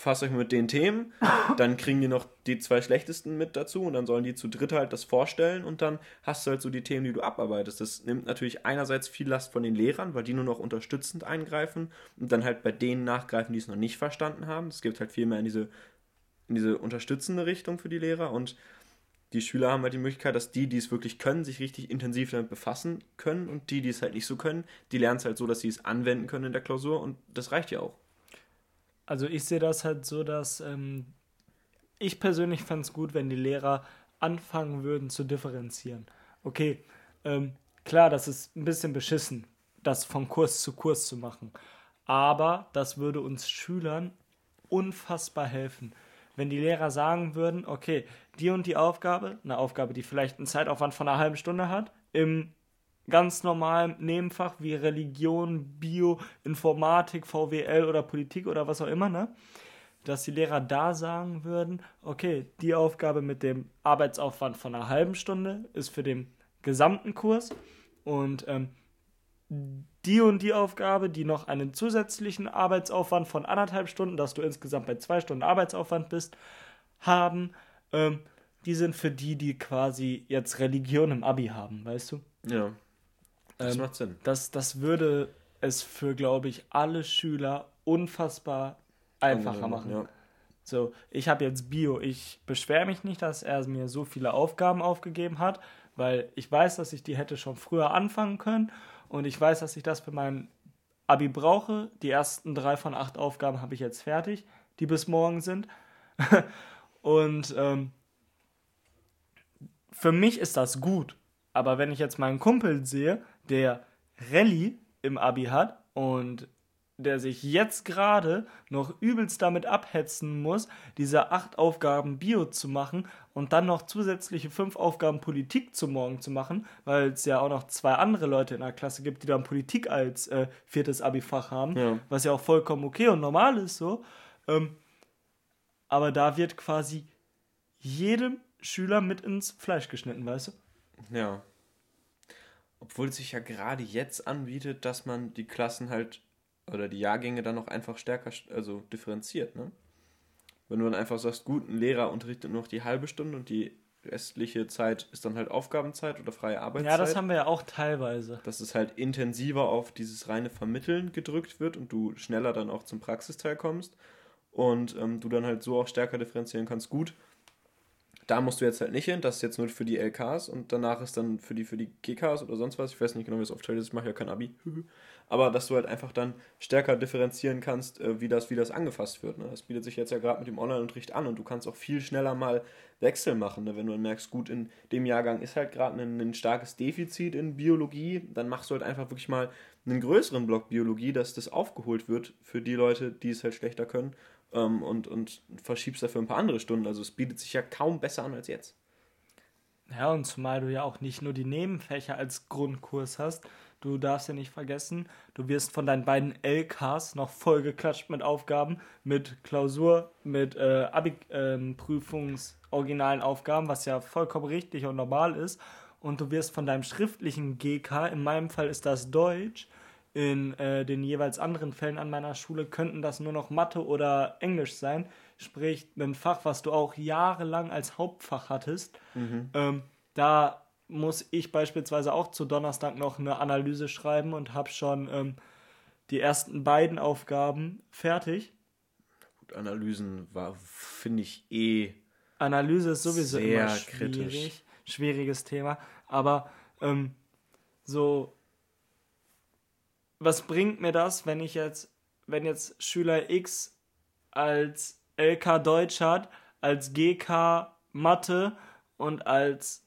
fasst euch mit den Themen, [LAUGHS] dann kriegen die noch die zwei schlechtesten mit dazu und dann sollen die zu dritt halt das vorstellen und dann hast du halt so die Themen, die du abarbeitest. Das nimmt natürlich einerseits viel Last von den Lehrern, weil die nur noch unterstützend eingreifen und dann halt bei denen nachgreifen, die es noch nicht verstanden haben. Es gibt halt viel mehr in diese, in diese unterstützende Richtung für die Lehrer und die Schüler haben halt die Möglichkeit, dass die, die es wirklich können, sich richtig intensiv damit befassen können und die, die es halt nicht so können, die lernen es halt so, dass sie es anwenden können in der Klausur und das reicht ja auch. Also ich sehe das halt so, dass ähm, ich persönlich fände es gut, wenn die Lehrer anfangen würden zu differenzieren. Okay, ähm, klar, das ist ein bisschen beschissen, das von Kurs zu Kurs zu machen. Aber das würde uns Schülern unfassbar helfen. Wenn die Lehrer sagen würden, okay, die und die Aufgabe, eine Aufgabe, die vielleicht einen Zeitaufwand von einer halben Stunde hat, im ganz normalen Nebenfach wie Religion, Bio, Informatik, VWL oder Politik oder was auch immer, ne? Dass die Lehrer da sagen würden, okay, die Aufgabe mit dem Arbeitsaufwand von einer halben Stunde ist für den gesamten Kurs und ähm, die und die Aufgabe, die noch einen zusätzlichen Arbeitsaufwand von anderthalb Stunden, dass du insgesamt bei zwei Stunden Arbeitsaufwand bist, haben, ähm, die sind für die, die quasi jetzt Religion im Abi haben, weißt du? Ja. Das ähm, macht Sinn. Das, das würde es für, glaube ich, alle Schüler unfassbar einfacher machen. Ja. So, ich habe jetzt Bio. Ich beschwere mich nicht, dass er mir so viele Aufgaben aufgegeben hat, weil ich weiß, dass ich die hätte schon früher anfangen können und ich weiß, dass ich das für mein Abi brauche. Die ersten drei von acht Aufgaben habe ich jetzt fertig, die bis morgen sind. [LAUGHS] und ähm, für mich ist das gut. Aber wenn ich jetzt meinen Kumpel sehe, der Rallye im Abi hat und der sich jetzt gerade noch übelst damit abhetzen muss, diese acht Aufgaben Bio zu machen und dann noch zusätzliche fünf Aufgaben Politik zum Morgen zu machen, weil es ja auch noch zwei andere Leute in der Klasse gibt, die dann Politik als äh, viertes Abi-Fach haben, ja. was ja auch vollkommen okay und normal ist so. Ähm, aber da wird quasi jedem Schüler mit ins Fleisch geschnitten, weißt du? Ja. Obwohl es sich ja gerade jetzt anbietet, dass man die Klassen halt oder die Jahrgänge dann noch einfach stärker also differenziert, ne? Wenn du dann einfach sagst, gut, ein Lehrer unterrichtet nur noch die halbe Stunde und die restliche Zeit ist dann halt Aufgabenzeit oder freie Arbeitszeit. Ja, das haben wir ja auch teilweise. Dass es halt intensiver auf dieses reine Vermitteln gedrückt wird und du schneller dann auch zum Praxisteil kommst und ähm, du dann halt so auch stärker differenzieren kannst. Gut, da musst du jetzt halt nicht hin, das ist jetzt nur für die LKs und danach ist dann für die für die GKs oder sonst was. Ich weiß nicht genau, wie es aufgeteilt ist, ich mache ja kein Abi. [LAUGHS] Aber dass du halt einfach dann stärker differenzieren kannst, äh, wie das, wie das angefasst wird. Ne? Das bietet sich jetzt ja gerade mit dem Online-Unterricht an und du kannst auch viel schneller mal Wechsel machen. Ne? Wenn du dann merkst, gut, in dem Jahrgang ist halt gerade ein, ein starkes Defizit in Biologie, dann machst du halt einfach wirklich mal einen größeren Block Biologie, dass das aufgeholt wird für die Leute, die es halt schlechter können ähm, und, und verschiebst dafür ein paar andere Stunden. Also es bietet sich ja kaum besser an als jetzt. Ja, und zumal du ja auch nicht nur die Nebenfächer als Grundkurs hast, du darfst ja nicht vergessen, du wirst von deinen beiden LKs noch vollgeklatscht mit Aufgaben, mit Klausur, mit äh, Abi-Prüfungs-originalen ähm, Aufgaben, was ja vollkommen richtig und normal ist. Und du wirst von deinem schriftlichen GK, in meinem Fall ist das Deutsch, in äh, den jeweils anderen Fällen an meiner Schule könnten das nur noch Mathe oder Englisch sein, sprich ein Fach, was du auch jahrelang als Hauptfach hattest. Mhm. Ähm, da muss ich beispielsweise auch zu Donnerstag noch eine Analyse schreiben und habe schon ähm, die ersten beiden Aufgaben fertig. Gut, Analysen war, finde ich, eh. Analyse ist sowieso immer schwierig. Kritisch. Schwieriges Thema. Aber ähm, so was bringt mir das, wenn ich jetzt, wenn jetzt Schüler X als LK Deutsch hat, als GK Mathe und als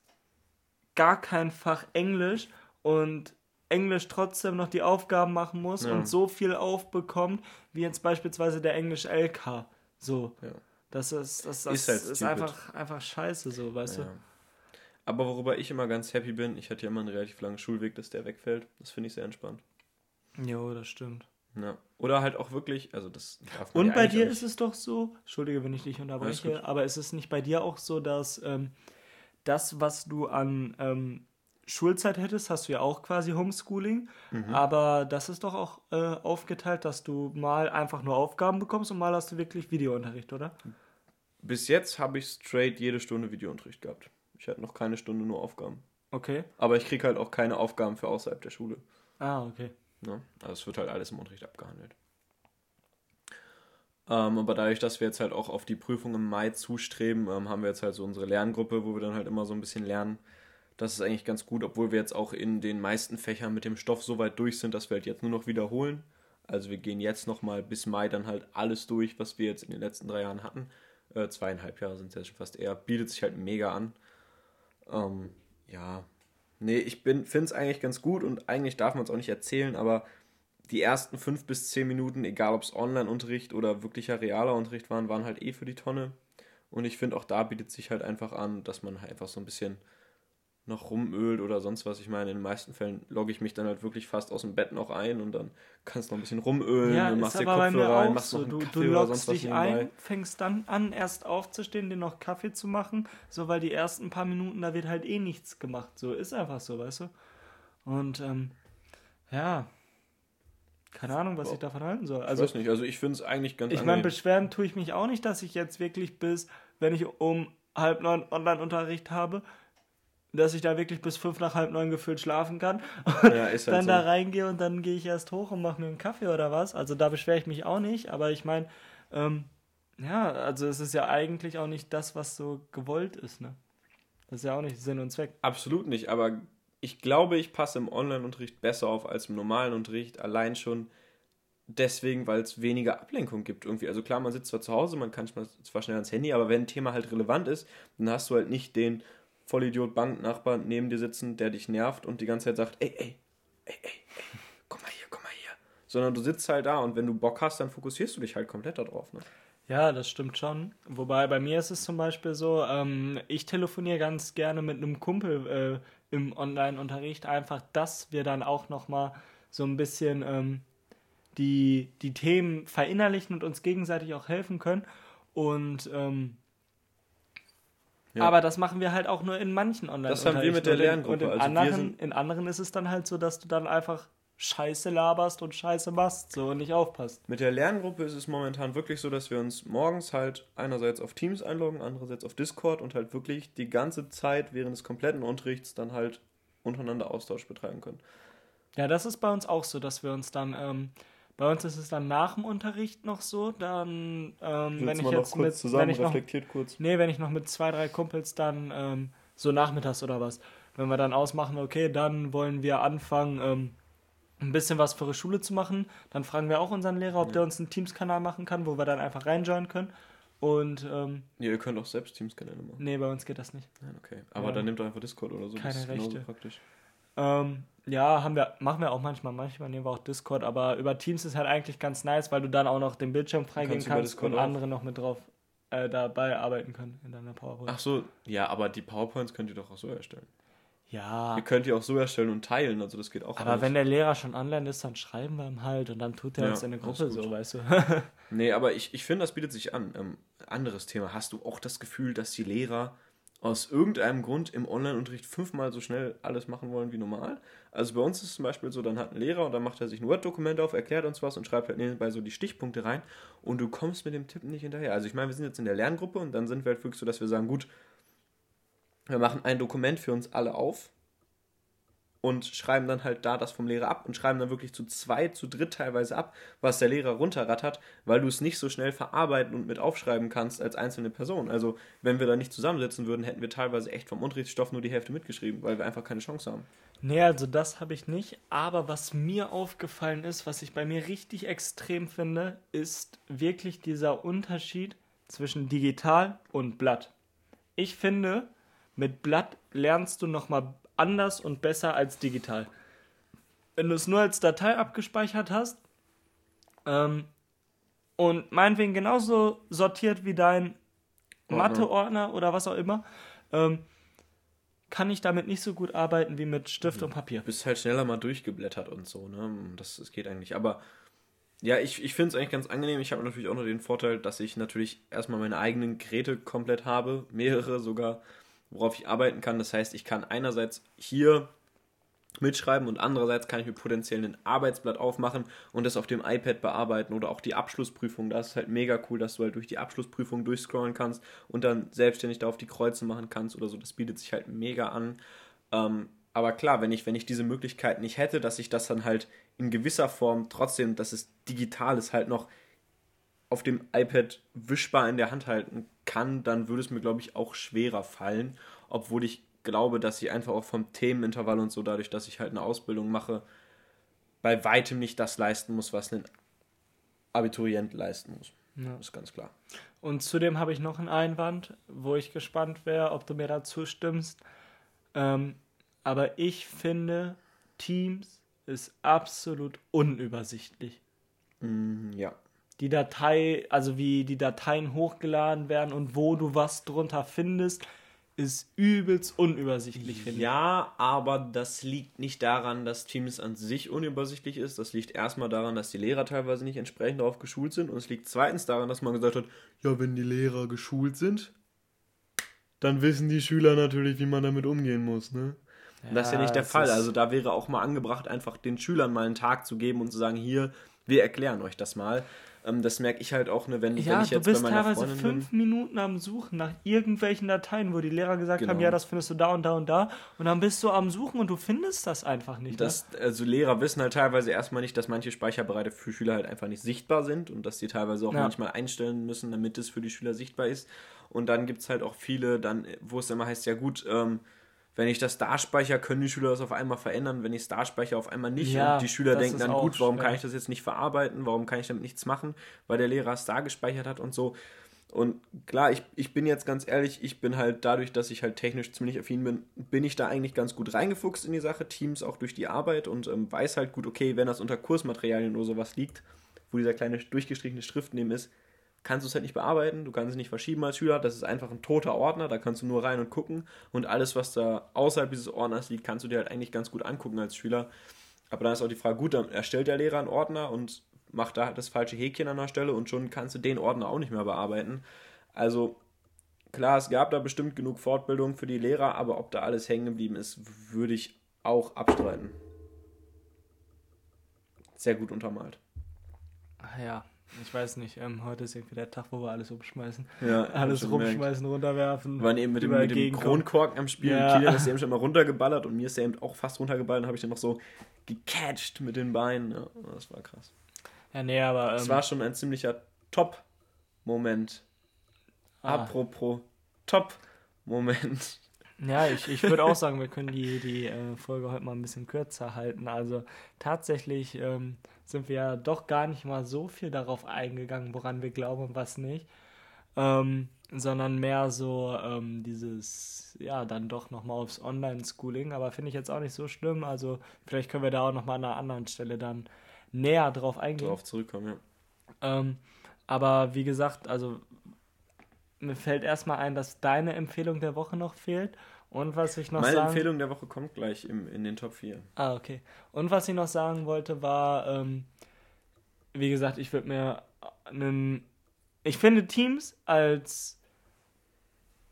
gar kein Fach Englisch und Englisch trotzdem noch die Aufgaben machen muss ja. und so viel aufbekommt, wie jetzt beispielsweise der Englisch LK. So. Ja. Das ist, das, das ist, halt ist einfach, einfach scheiße, so, weißt ja. du? Aber worüber ich immer ganz happy bin, ich hatte ja immer einen relativ langen Schulweg, dass der wegfällt. Das finde ich sehr entspannt. Jo, das stimmt. Ja. Oder halt auch wirklich, also das darf man Und ja bei dir ist es doch so, Entschuldige, wenn ich dich unterbreche, aber ist es nicht bei dir auch so, dass ähm, das, was du an ähm, Schulzeit hättest, hast du ja auch quasi Homeschooling, mhm. aber das ist doch auch äh, aufgeteilt, dass du mal einfach nur Aufgaben bekommst und mal hast du wirklich Videounterricht, oder? Bis jetzt habe ich straight jede Stunde Videounterricht gehabt. Ich hatte noch keine Stunde nur Aufgaben. Okay. Aber ich kriege halt auch keine Aufgaben für außerhalb der Schule. Ah, okay. Ne? Also es wird halt alles im Unterricht abgehandelt. Ähm, aber dadurch, dass wir jetzt halt auch auf die Prüfung im Mai zustreben, ähm, haben wir jetzt halt so unsere Lerngruppe, wo wir dann halt immer so ein bisschen lernen. Das ist eigentlich ganz gut, obwohl wir jetzt auch in den meisten Fächern mit dem Stoff so weit durch sind, dass wir halt jetzt nur noch wiederholen. Also wir gehen jetzt nochmal bis Mai dann halt alles durch, was wir jetzt in den letzten drei Jahren hatten. Äh, zweieinhalb Jahre sind es jetzt schon fast eher. Bietet sich halt mega an. Ähm, ja, Nee, ich finde es eigentlich ganz gut und eigentlich darf man es auch nicht erzählen, aber die ersten fünf bis zehn Minuten, egal ob es Online-Unterricht oder wirklicher realer Unterricht waren, waren halt eh für die Tonne. Und ich finde auch da bietet sich halt einfach an, dass man halt einfach so ein bisschen noch rumölt oder sonst was. Ich meine, in den meisten Fällen logge ich mich dann halt wirklich fast aus dem Bett noch ein und dann kannst du noch ein bisschen rumölen, ja, du machst dir Kopfhörer rein, machst so. noch einen du, Kaffee du oder sonst was dich ein, fängst dann an, erst aufzustehen, dir noch Kaffee zu machen, so weil die ersten paar Minuten, da wird halt eh nichts gemacht. So ist einfach so, weißt du? Und ähm, ja, keine Ahnung, was oh. ich davon halten soll. Also, ich weiß nicht, also ich finde es eigentlich ganz Ich meine, beschweren tue ich mich auch nicht, dass ich jetzt wirklich bis, wenn ich um halb neun Online-Unterricht habe, dass ich da wirklich bis fünf nach halb neun gefühlt schlafen kann. Und ja, halt [LAUGHS] dann so. da reingehe und dann gehe ich erst hoch und mache mir einen Kaffee oder was. Also da beschwere ich mich auch nicht, aber ich meine, ähm, ja, also es ist ja eigentlich auch nicht das, was so gewollt ist, ne? Das ist ja auch nicht Sinn und Zweck. Absolut nicht, aber ich glaube, ich passe im Online-Unterricht besser auf als im normalen Unterricht, allein schon deswegen, weil es weniger Ablenkung gibt irgendwie. Also klar, man sitzt zwar zu Hause, man kann zwar schnell ans Handy, aber wenn ein Thema halt relevant ist, dann hast du halt nicht den Vollidiot Banknachbar neben dir sitzen, der dich nervt und die ganze Zeit sagt, ey, ey, ey, ey, ey, komm mal hier, komm mal hier. Sondern du sitzt halt da und wenn du Bock hast, dann fokussierst du dich halt komplett darauf. Ne? Ja, das stimmt schon. Wobei bei mir ist es zum Beispiel so, ähm, ich telefoniere ganz gerne mit einem Kumpel äh, im Online-Unterricht, einfach, dass wir dann auch nochmal so ein bisschen ähm, die, die Themen verinnerlichen und uns gegenseitig auch helfen können. Und ähm, ja. Aber das machen wir halt auch nur in manchen online Das haben wir mit der Lerngruppe. Und in, also anderen, in anderen ist es dann halt so, dass du dann einfach Scheiße laberst und Scheiße machst so und nicht aufpasst. Mit der Lerngruppe ist es momentan wirklich so, dass wir uns morgens halt einerseits auf Teams einloggen, andererseits auf Discord und halt wirklich die ganze Zeit während des kompletten Unterrichts dann halt untereinander Austausch betreiben können. Ja, das ist bei uns auch so, dass wir uns dann ähm, bei uns ist es dann nach dem Unterricht noch so, dann, ähm, wenn ich jetzt mit, zusammen, wenn ich noch, kurz. Nee, wenn ich noch mit zwei, drei Kumpels dann ähm, so nachmittags oder was, wenn wir dann ausmachen, okay, dann wollen wir anfangen, ähm, ein bisschen was für die Schule zu machen, dann fragen wir auch unseren Lehrer, ob ja. der uns einen Teams-Kanal machen kann, wo wir dann einfach reinjoinen können. Und, ähm, ja, ihr könnt auch selbst Teams-Kanäle machen. Nee, bei uns geht das nicht. Ja, okay. Aber ja. dann nehmt doch einfach Discord oder so. Keine das ist Rechte. praktisch. Ähm, ja, haben wir, machen wir auch manchmal. Manchmal nehmen wir auch Discord, aber über Teams ist halt eigentlich ganz nice, weil du dann auch noch den Bildschirm freigeben kannst, kannst und andere noch mit drauf äh, dabei arbeiten können in deiner PowerPoint. Ach so, ja, aber die PowerPoints könnt ihr doch auch so erstellen. Ja. Ihr könnt die auch so erstellen und teilen, also das geht auch. Aber alles. wenn der Lehrer schon online ist, dann schreiben wir ihm halt und dann tut er ja, uns in der Gruppe so, weißt du. nee, aber ich, ich finde, das bietet sich an. Ähm, anderes Thema. Hast du auch das Gefühl, dass die Lehrer aus irgendeinem Grund im Online-Unterricht fünfmal so schnell alles machen wollen wie normal. Also bei uns ist zum Beispiel so, dann hat ein Lehrer und dann macht er sich ein Word-Dokument auf, erklärt uns was und schreibt halt nebenbei so die Stichpunkte rein und du kommst mit dem Tippen nicht hinterher. Also ich meine, wir sind jetzt in der Lerngruppe und dann sind wir halt wirklich so, dass wir sagen, gut, wir machen ein Dokument für uns alle auf und schreiben dann halt da das vom Lehrer ab und schreiben dann wirklich zu zwei, zu dritt teilweise ab, was der Lehrer runterrattert, weil du es nicht so schnell verarbeiten und mit aufschreiben kannst als einzelne Person. Also, wenn wir da nicht zusammensitzen würden, hätten wir teilweise echt vom Unterrichtsstoff nur die Hälfte mitgeschrieben, weil wir einfach keine Chance haben. Nee, also das habe ich nicht. Aber was mir aufgefallen ist, was ich bei mir richtig extrem finde, ist wirklich dieser Unterschied zwischen digital und Blatt. Ich finde, mit Blatt lernst du nochmal anders und besser als digital. Wenn du es nur als Datei abgespeichert hast ähm, und meinetwegen genauso sortiert wie dein Mathe-Ordner oder was auch immer, ähm, kann ich damit nicht so gut arbeiten wie mit Stift mhm. und Papier. Du bist halt schneller mal durchgeblättert und so, ne? Das, das geht eigentlich. Aber ja, ich, ich finde es eigentlich ganz angenehm. Ich habe natürlich auch noch den Vorteil, dass ich natürlich erstmal meine eigenen Geräte komplett habe, mehrere sogar worauf ich arbeiten kann. Das heißt, ich kann einerseits hier mitschreiben und andererseits kann ich mir potenziell ein Arbeitsblatt aufmachen und das auf dem iPad bearbeiten oder auch die Abschlussprüfung. Das ist halt mega cool, dass du halt durch die Abschlussprüfung durchscrollen kannst und dann selbstständig da auf die Kreuze machen kannst oder so. Das bietet sich halt mega an. Ähm, aber klar, wenn ich, wenn ich diese Möglichkeit nicht hätte, dass ich das dann halt in gewisser Form trotzdem, dass es digital ist, halt noch auf dem iPad wischbar in der Hand halten kann, dann würde es mir, glaube ich, auch schwerer fallen. Obwohl ich glaube, dass ich einfach auch vom Themenintervall und so, dadurch, dass ich halt eine Ausbildung mache, bei weitem nicht das leisten muss, was ein Abiturient leisten muss. Ja. Das ist ganz klar. Und zudem habe ich noch einen Einwand, wo ich gespannt wäre, ob du mir dazu stimmst. Ähm, aber ich finde, Teams ist absolut unübersichtlich. Mm, ja die Datei, also wie die Dateien hochgeladen werden und wo du was drunter findest, ist übelst unübersichtlich, finde ich. Ja, aber das liegt nicht daran, dass Teams an sich unübersichtlich ist. Das liegt erstmal daran, dass die Lehrer teilweise nicht entsprechend darauf geschult sind. Und es liegt zweitens daran, dass man gesagt hat, ja, wenn die Lehrer geschult sind, dann wissen die Schüler natürlich, wie man damit umgehen muss, ne? Ja, das ist ja nicht der Fall. Also da wäre auch mal angebracht, einfach den Schülern mal einen Tag zu geben und zu sagen, hier, wir erklären euch das mal. Ähm, das merke ich halt auch, ne, wenn, ja, wenn ich jetzt du bist bei meiner teilweise Freundin fünf bin. Minuten am Suchen nach irgendwelchen Dateien, wo die Lehrer gesagt genau. haben, ja, das findest du da und da und da. Und dann bist du am Suchen und du findest das einfach nicht. Das, ne? Also Lehrer wissen halt teilweise erstmal nicht, dass manche Speicherbereiche für Schüler halt einfach nicht sichtbar sind und dass die teilweise auch ja. manchmal einstellen müssen, damit es für die Schüler sichtbar ist. Und dann gibt es halt auch viele, dann, wo es immer heißt, ja gut, ähm, wenn ich das da speichere, können die Schüler das auf einmal verändern. Wenn ich es da speichere, auf einmal nicht. Ja, und die Schüler denken dann, gut, warum schwer. kann ich das jetzt nicht verarbeiten? Warum kann ich damit nichts machen? Weil der Lehrer es da gespeichert hat und so. Und klar, ich, ich bin jetzt ganz ehrlich, ich bin halt dadurch, dass ich halt technisch ziemlich affin bin, bin ich da eigentlich ganz gut reingefuchst in die Sache, Teams auch durch die Arbeit und ähm, weiß halt gut, okay, wenn das unter Kursmaterialien oder sowas liegt, wo dieser kleine durchgestrichene Schrift neben ist, kannst du es halt nicht bearbeiten, du kannst es nicht verschieben als Schüler, das ist einfach ein toter Ordner, da kannst du nur rein und gucken und alles, was da außerhalb dieses Ordners liegt, kannst du dir halt eigentlich ganz gut angucken als Schüler. Aber dann ist auch die Frage, gut, dann erstellt der Lehrer einen Ordner und macht da das falsche Häkchen an der Stelle und schon kannst du den Ordner auch nicht mehr bearbeiten. Also klar, es gab da bestimmt genug Fortbildung für die Lehrer, aber ob da alles hängen geblieben ist, würde ich auch abstreiten. Sehr gut untermalt. Ja, ich weiß nicht. Ähm, heute ist irgendwie der Tag, wo wir alles umschmeißen. Ja, [LAUGHS] alles rumschmeißen, gemerkt. runterwerfen. Wir waren eben mit dem, mit dem Kronkorken am Spiel. Ja. Kilian ist [LAUGHS] eben schon mal runtergeballert und mir ist er eben auch fast runtergeballert und habe ich dann noch so gecatcht mit den Beinen. Ja, das war krass. Ja, nee, aber. Es ähm, war schon ein ziemlicher Top-Moment. Ah. Apropos Top-Moment. Ja, ich, ich würde [LAUGHS] auch sagen, wir können die, die äh, Folge heute mal ein bisschen kürzer halten. Also tatsächlich ähm, sind wir ja doch gar nicht mal so viel darauf eingegangen, woran wir glauben und was nicht. Ähm, sondern mehr so ähm, dieses, ja, dann doch nochmal aufs Online-Schooling. Aber finde ich jetzt auch nicht so schlimm. Also vielleicht können wir da auch nochmal an einer anderen Stelle dann näher drauf eingehen. Darauf zurückkommen, ja. Ähm, aber wie gesagt, also mir fällt erstmal ein, dass deine Empfehlung der Woche noch fehlt. Und was ich noch Meine sagen... Empfehlung der Woche kommt gleich im, in den Top 4. Ah, okay. Und was ich noch sagen wollte, war, ähm, wie gesagt, ich würde mir einen. Ich finde Teams als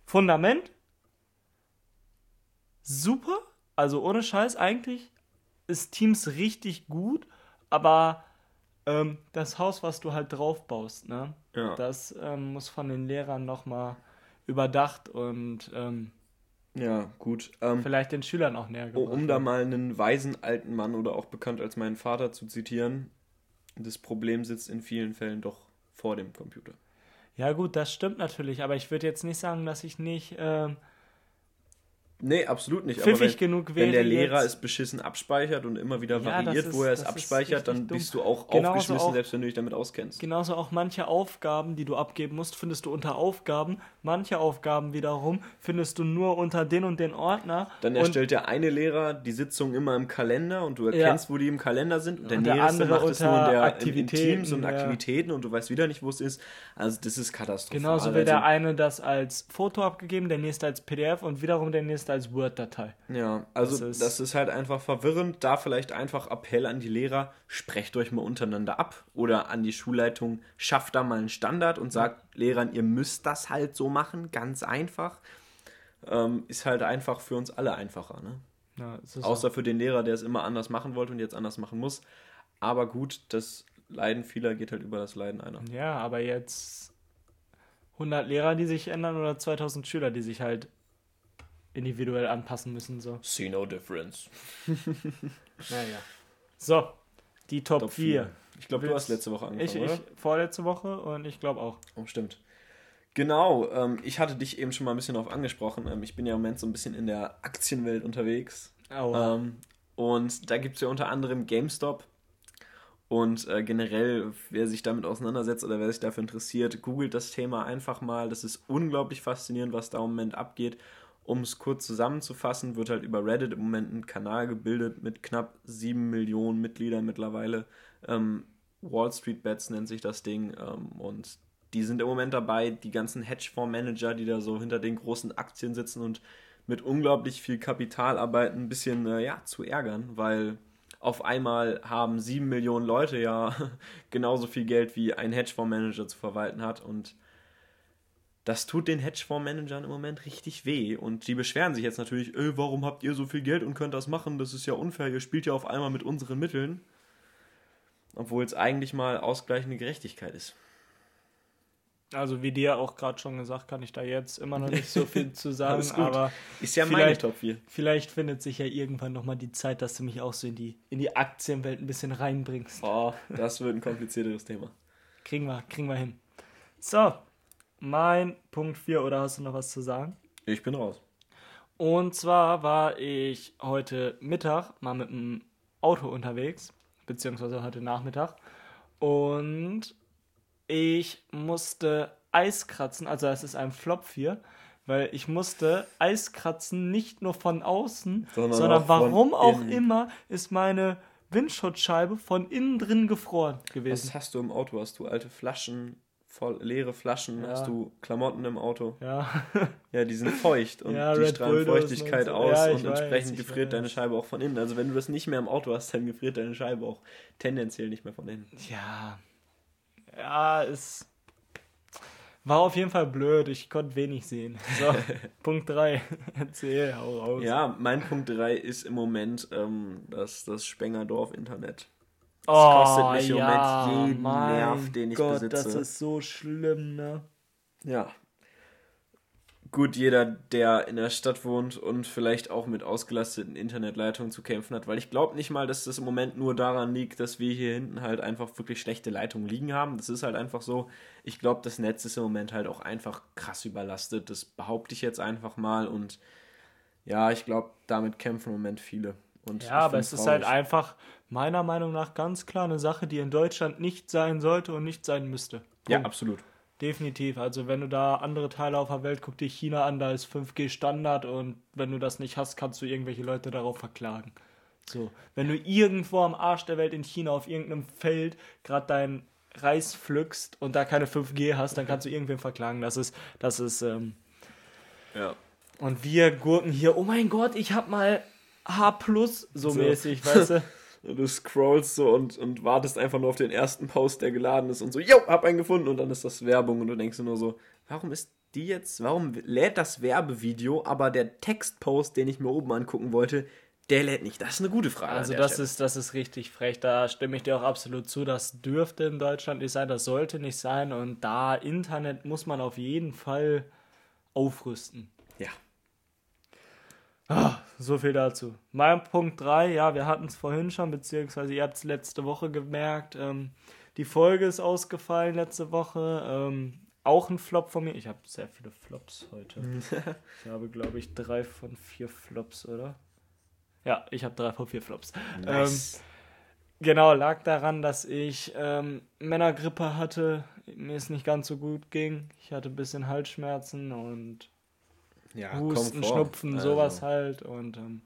Fundament super. Also ohne Scheiß, eigentlich ist Teams richtig gut, aber ähm, das Haus, was du halt drauf baust, ne? Ja. Das ähm, muss von den Lehrern nochmal überdacht und ähm, ja, gut. Ähm, vielleicht den Schülern auch näher gebracht. Um da mal einen weisen alten Mann oder auch bekannt als meinen Vater zu zitieren, das Problem sitzt in vielen Fällen doch vor dem Computer. Ja, gut, das stimmt natürlich, aber ich würde jetzt nicht sagen, dass ich nicht ähm, Nee, absolut nicht. Pfiffig aber wenn, genug wäre wenn der Lehrer es beschissen abspeichert und immer wieder ja, variiert, ist, wo er es abspeichert, dann dumm. bist du auch genauso aufgeschmissen, auch, selbst wenn du dich damit auskennst. Genauso auch manche Aufgaben, die du abgeben musst, findest du unter Aufgaben. Manche Aufgaben wiederum findest du nur unter den und den Ordner. Dann erstellt der eine Lehrer die Sitzung immer im Kalender und du erkennst, ja. wo die im Kalender sind. Und der, und der nächste macht es nur in, der, in, in Teams und ja. Aktivitäten und du weißt wieder nicht, wo es ist. Also das ist katastrophal. Genauso will also, der eine das als Foto abgegeben, der nächste als PDF und wiederum der nächste als Word-Datei. Ja, also das ist, das ist, halt einfach verwirrend. Da vielleicht einfach Appell an die Lehrer, sprecht euch mal untereinander ab. Oder an die Schulleitung, schafft da mal einen Standard und sagt. Lehrern, ihr müsst das halt so machen, ganz einfach. Ähm, ist halt einfach für uns alle einfacher. Ne? Ja, Außer auch. für den Lehrer, der es immer anders machen wollte und jetzt anders machen muss. Aber gut, das Leiden vieler geht halt über das Leiden einer. Ja, aber jetzt 100 Lehrer, die sich ändern oder 2000 Schüler, die sich halt individuell anpassen müssen. So. See no difference. [LAUGHS] naja. So, die Top, Top 4. 4. Ich glaube, du hast letzte Woche angefangen, ich, oder? Ich, vorletzte Woche und ich glaube auch. Oh, stimmt. Genau, ähm, ich hatte dich eben schon mal ein bisschen darauf angesprochen. Ähm, ich bin ja im Moment so ein bisschen in der Aktienwelt unterwegs. Oh. Ähm, und da gibt es ja unter anderem GameStop. Und äh, generell, wer sich damit auseinandersetzt oder wer sich dafür interessiert, googelt das Thema einfach mal. Das ist unglaublich faszinierend, was da im Moment abgeht. Um es kurz zusammenzufassen, wird halt über Reddit im Moment ein Kanal gebildet mit knapp 7 Millionen Mitgliedern mittlerweile. Ähm, Wall Street Bets nennt sich das Ding. Ähm, und die sind im Moment dabei, die ganzen Hedgefondsmanager, die da so hinter den großen Aktien sitzen und mit unglaublich viel Kapital arbeiten, ein bisschen äh, ja, zu ärgern, weil auf einmal haben 7 Millionen Leute ja [LAUGHS] genauso viel Geld wie ein Hedgefondsmanager zu verwalten hat und das tut den Hedgefondsmanagern im Moment richtig weh. Und die beschweren sich jetzt natürlich, ey, warum habt ihr so viel Geld und könnt das machen? Das ist ja unfair, ihr spielt ja auf einmal mit unseren Mitteln. Obwohl es eigentlich mal ausgleichende Gerechtigkeit ist. Also wie dir auch gerade schon gesagt, kann ich da jetzt immer noch nicht so viel zu [LAUGHS] sagen, aber ist ja meine Top 4. Vielleicht findet sich ja irgendwann nochmal die Zeit, dass du mich auch so in die, in die Aktienwelt ein bisschen reinbringst. Oh, das wird ein komplizierteres Thema. Kriegen wir, kriegen wir hin. So, mein Punkt 4, oder hast du noch was zu sagen? Ich bin raus. Und zwar war ich heute Mittag mal mit dem Auto unterwegs, beziehungsweise heute Nachmittag. Und ich musste Eis kratzen, also es ist ein Flop 4, weil ich musste Eis kratzen, nicht nur von außen, sondern, sondern auch warum auch immer ist meine Windschutzscheibe von innen drin gefroren gewesen. Was hast du im Auto? Hast du alte Flaschen voll leere Flaschen, Ja. hast du Klamotten im Auto. Ja. Ja, die sind feucht und Ja, die Red strahlen Bull-Dosen Feuchtigkeit so. aus Ja, und weiß, entsprechend gefriert weiß. deine Scheibe auch von innen. Also wenn du das nicht mehr im Auto hast, dann gefriert deine Scheibe auch tendenziell nicht mehr von innen. Ja. Ja, es war auf jeden Fall blöd. Ich konnte wenig sehen. So, [LAUGHS] Punkt 3. Erzähl, hau raus. Ja, mein Punkt 3 ist im Moment ähm, das, das Spengerdorf-Internet. Oh, kostet mich im ja, Moment jeden mein Nerv, den ich Gott, besitze. das ist so schlimm, ne? Ja. Gut, jeder, der in der Stadt wohnt und vielleicht auch mit ausgelasteten Internetleitungen zu kämpfen hat, weil ich glaube nicht mal, dass das im Moment nur daran liegt, dass wir hier hinten halt einfach wirklich schlechte Leitungen liegen haben. Das ist halt einfach so. Ich glaube, das Netz ist im Moment halt auch einfach krass überlastet. Das behaupte ich jetzt einfach mal und ja, ich glaube, damit kämpfen im Moment viele. Und Ja, aber es ist halt einfach meiner Meinung nach ganz klar eine Sache, die in Deutschland nicht sein sollte und nicht sein müsste. Ja, Punkt. absolut. Definitiv. Also wenn du da andere Teile auf der Welt, guck dir China an, da ist 5G Standard und wenn du das nicht hast, kannst du irgendwelche Leute darauf verklagen. So, wenn du irgendwo am Arsch der Welt in China auf irgendeinem Feld gerade deinen Reis pflückst und da keine 5G hast, dann kannst du irgendwen verklagen. Das ist, das ist, ähm, Ja. und wir Gurken hier, oh mein Gott, ich hab mal H plus so, So. mäßig, weißt du? [LAUGHS] Und Du scrollst so und, und wartest einfach nur auf den ersten Post, der geladen ist und so, yo, hab einen gefunden und dann ist das Werbung und du denkst nur so, warum ist die jetzt, warum lädt das Werbevideo, aber der Textpost, den ich mir oben angucken wollte, der lädt nicht. Das ist eine gute Frage. Also das Stelle. ist, das ist richtig frech. Da stimme ich dir auch absolut zu. Das dürfte in Deutschland nicht sein, das sollte nicht sein. Und da Internet muss man auf jeden Fall aufrüsten. Ja. Ah, so viel dazu. Mein Punkt 3, ja, wir hatten es vorhin schon, beziehungsweise ihr habt es letzte Woche gemerkt. Ähm, die Folge ist ausgefallen letzte Woche. Ähm, auch ein Flop von mir. Ich habe sehr viele Flops heute. [LAUGHS] ich habe, glaube ich, drei von vier Flops, oder? Ja, ich habe drei von vier Flops. Nice. Genau, lag daran, dass ich ähm, Männergrippe hatte, mir es nicht ganz so gut ging. Ich hatte ein bisschen Halsschmerzen und ja, Husten. Schnupfen, Also, sowas halt. Und ähm,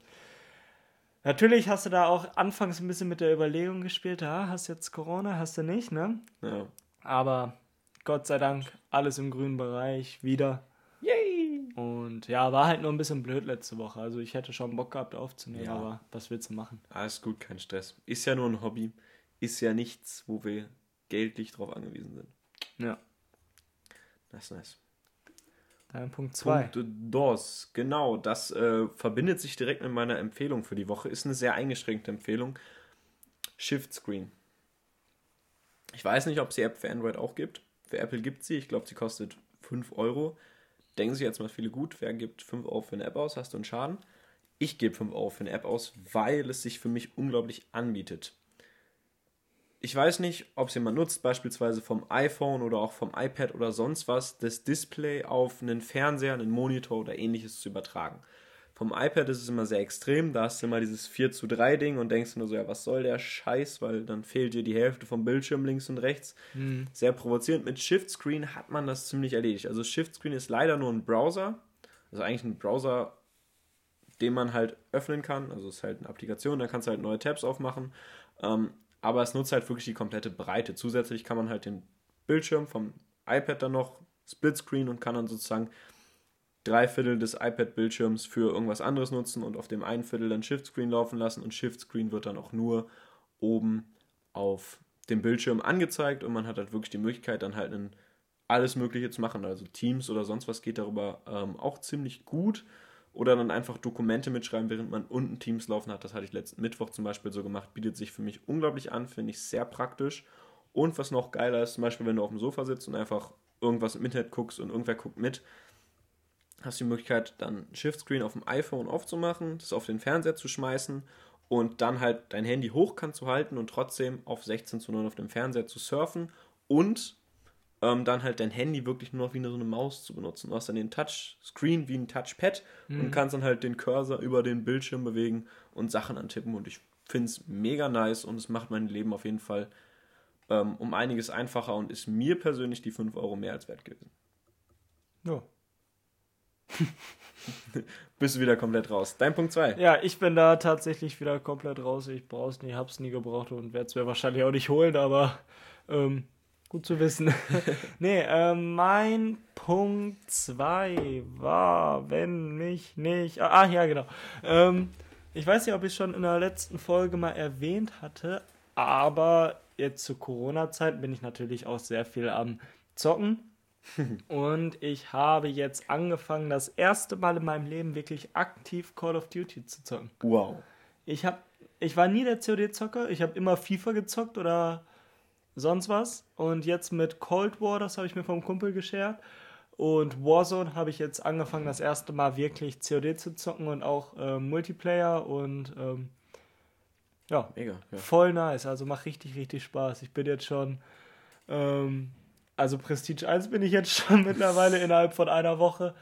natürlich hast du da auch anfangs ein bisschen mit der Überlegung gespielt, ja, hast jetzt Corona, hast du nicht, ne? Ja. Aber Gott sei Dank alles im grünen Bereich wieder. Yay! Und ja, war halt nur ein bisschen blöd letzte Woche. Also ich hätte schon Bock gehabt aufzunehmen, Ja. aber was willst du machen? Alles gut, kein Stress. Ist ja nur ein Hobby. Ist ja nichts, wo wir geldlich drauf angewiesen sind. Ja. Das ist nice. Punkt 2. Punkt DOS, genau, das äh, verbindet sich direkt mit meiner Empfehlung für die Woche. Ist eine sehr eingeschränkte Empfehlung. Shift Screen. Ich weiß nicht, ob es die App für Android auch gibt. Für Apple gibt sie. Ich glaube, sie kostet 5 Euro. Denken sich jetzt mal viele gut. Wer gibt 5 Euro für eine App aus? Hast du einen Schaden? Ich gebe 5 Euro für eine App aus, weil es sich für mich unglaublich anbietet. Ich weiß nicht, ob es jemand nutzt, beispielsweise vom iPhone oder auch vom iPad oder sonst was, das Display auf einen Fernseher, einen Monitor oder ähnliches zu übertragen. Vom iPad ist es immer sehr extrem, da hast du immer dieses 4 zu 3 Ding und denkst nur so, ja, was soll der Scheiß, weil dann fehlt dir die Hälfte vom Bildschirm links und rechts. Sehr provozierend. Mit Shift Screen hat man das ziemlich erledigt. Also Shift Screen ist leider nur ein Browser, also eigentlich ein Browser, den man halt öffnen kann. Also es ist halt eine Applikation, da kannst du halt neue Tabs aufmachen. Ähm, aber es nutzt halt wirklich die komplette Breite. Zusätzlich kann man halt den Bildschirm vom iPad dann noch Splitscreen und kann dann sozusagen drei Viertel des iPad-Bildschirms für irgendwas anderes nutzen und auf dem einen Viertel dann Shift Screen laufen lassen und Shift Screen wird dann auch nur oben auf dem Bildschirm angezeigt und man hat halt wirklich die Möglichkeit dann halt ein, alles Mögliche zu machen. Also Teams oder sonst was geht darüber ähm, auch ziemlich gut. Oder dann einfach Dokumente mitschreiben, während man unten Teams laufen hat. Das hatte ich letzten Mittwoch zum Beispiel so gemacht. Bietet sich für mich unglaublich an, finde ich sehr praktisch. Und was noch geiler ist, zum Beispiel, wenn du auf dem Sofa sitzt und einfach irgendwas im Internet guckst und irgendwer guckt mit, hast du die Möglichkeit, dann Shift-Screen auf dem iPhone aufzumachen, das auf den Fernseher zu schmeißen und dann halt dein Handy hochkant zu halten und trotzdem auf 16 zu 9 auf dem Fernseher zu surfen und ähm, dann halt dein Handy wirklich nur noch wie so eine Maus zu benutzen. Du hast dann den Touchscreen wie ein Touchpad und kannst dann halt den Cursor über den Bildschirm bewegen und Sachen antippen und ich finde es mega nice und es macht mein Leben auf jeden Fall ähm, um einiges einfacher und ist mir persönlich die 5 Euro mehr als wert gewesen. Ja. [LAUGHS] Bist du wieder komplett raus. Dein Punkt 2. Ja, ich bin da tatsächlich wieder komplett raus. Ich brauch's nie, hab's nie gebraucht und werde es mir wahrscheinlich auch nicht holen, aber ähm, Gut zu wissen. [LAUGHS] nee, äh, mein Punkt 2 war, wenn mich nicht. Ah, ja, genau. Ähm, ich weiß nicht, ob ich schon in der letzten Folge mal erwähnt hatte, aber jetzt zur Corona-Zeit bin ich natürlich auch sehr viel am Zocken. [LAUGHS] Und ich habe jetzt angefangen, das erste Mal in meinem Leben wirklich aktiv Call of Duty zu zocken. Wow. Ich habe, ich war nie der COD-Zocker. Ich habe immer FIFA gezockt oder sonst was. Und jetzt mit Cold War, das habe ich mir vom Kumpel geschert. Und Warzone habe ich jetzt angefangen, das erste Mal wirklich COD zu zocken und auch äh, Multiplayer und ähm, ja, Mega. Ja. voll nice. Also macht richtig, richtig Spaß. Ich bin jetzt schon, ähm, also Prestige 1 bin ich jetzt schon [LAUGHS] mittlerweile innerhalb von einer Woche.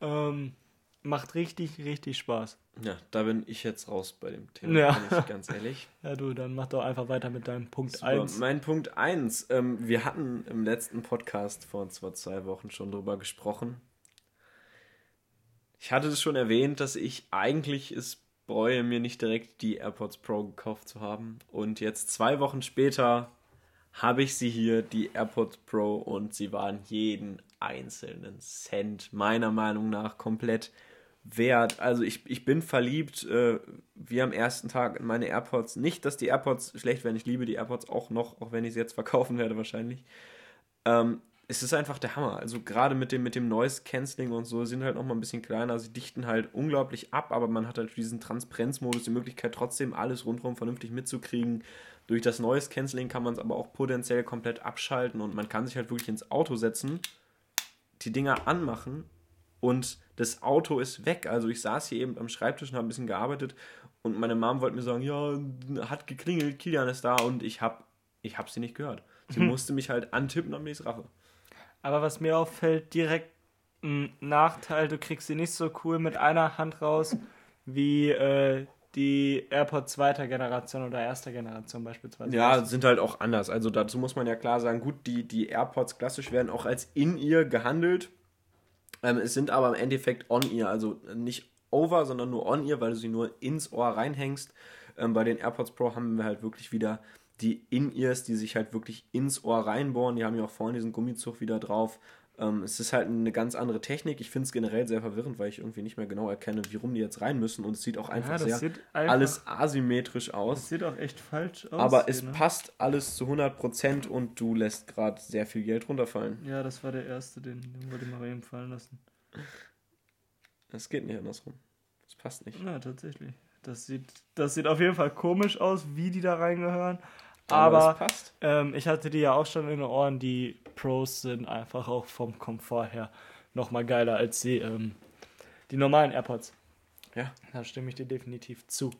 Ähm, macht richtig, richtig Spaß. ja, da bin ich jetzt raus bei dem Thema, Ja. bin ich ganz ehrlich. [LAUGHS] Ja, du, dann mach doch einfach weiter mit deinem Punkt Super. 1. Mein Punkt 1. Ähm, wir hatten im letzten Podcast vor zwei, zwei Wochen schon drüber gesprochen. Ich hatte es schon erwähnt, dass ich eigentlich es bereue, mir nicht direkt die AirPods Pro gekauft zu haben. Und jetzt zwei Wochen später habe ich sie hier, die AirPods Pro, und sie waren jeden einzelnen Cent meiner Meinung nach komplett wert. Also ich, ich bin verliebt, äh, wie am ersten Tag in meine AirPods. Nicht, dass die AirPods schlecht wären, ich liebe die AirPods auch noch, auch wenn ich sie jetzt verkaufen werde wahrscheinlich. Ähm, es ist einfach der Hammer. Also gerade mit dem, mit dem Noise Cancelling und so sind halt noch mal ein bisschen kleiner. Sie dichten halt unglaublich ab, aber man hat halt diesen Transparenzmodus, die Möglichkeit trotzdem alles rundherum vernünftig mitzukriegen. Durch das Noise Cancelling kann man es aber auch potenziell komplett abschalten und man kann sich halt wirklich ins Auto setzen, die Dinger anmachen und das Auto ist weg. Also ich saß hier eben am Schreibtisch und habe ein bisschen gearbeitet und meine Mom wollte mir sagen, ja, hat geklingelt, Kilian ist da und ich habe ich hab sie nicht gehört. Sie musste mich halt antippen, damit ich es rache. Aber was mir auffällt, direkt ein Nachteil, du kriegst sie nicht so cool mit einer Hand raus wie äh, die AirPods zweiter Generation oder erster Generation beispielsweise. Ja, sind halt auch anders. Also dazu muss man ja klar sagen, gut, die, die AirPods klassisch werden auch als In-Ear gehandelt. Ähm, es sind aber im Endeffekt On-Ear, also nicht over, sondern nur On-Ear, weil du sie nur ins Ohr reinhängst. Ähm, bei den AirPods Pro haben wir halt wirklich wieder die In-Ears, die sich halt wirklich ins Ohr reinbohren. Die haben ja auch vorne diesen Gummizug wieder drauf. Ähm, es ist halt eine ganz andere Technik. Ich finde es generell sehr verwirrend, weil ich irgendwie nicht mehr genau erkenne, wie rum die jetzt rein müssen. Und es sieht auch einfach das sehr einfach- alles asymmetrisch aus. Das sieht auch echt falsch aus. Aber es ne? passt alles zu 100% und du lässt gerade sehr viel Geld runterfallen. Ja, das war der erste, den, den wollte ich mal eben fallen lassen. Es geht nicht andersrum. Es passt nicht. Ja, tatsächlich. Das sieht, das sieht auf jeden Fall komisch aus, wie die da reingehören. Aber Aber, es passt. ähm, ich hatte die ja auch schon in den Ohren. Die Pros sind einfach auch vom Komfort her nochmal geiler als die, ähm, die normalen AirPods. Ja. Da stimme ich dir definitiv zu.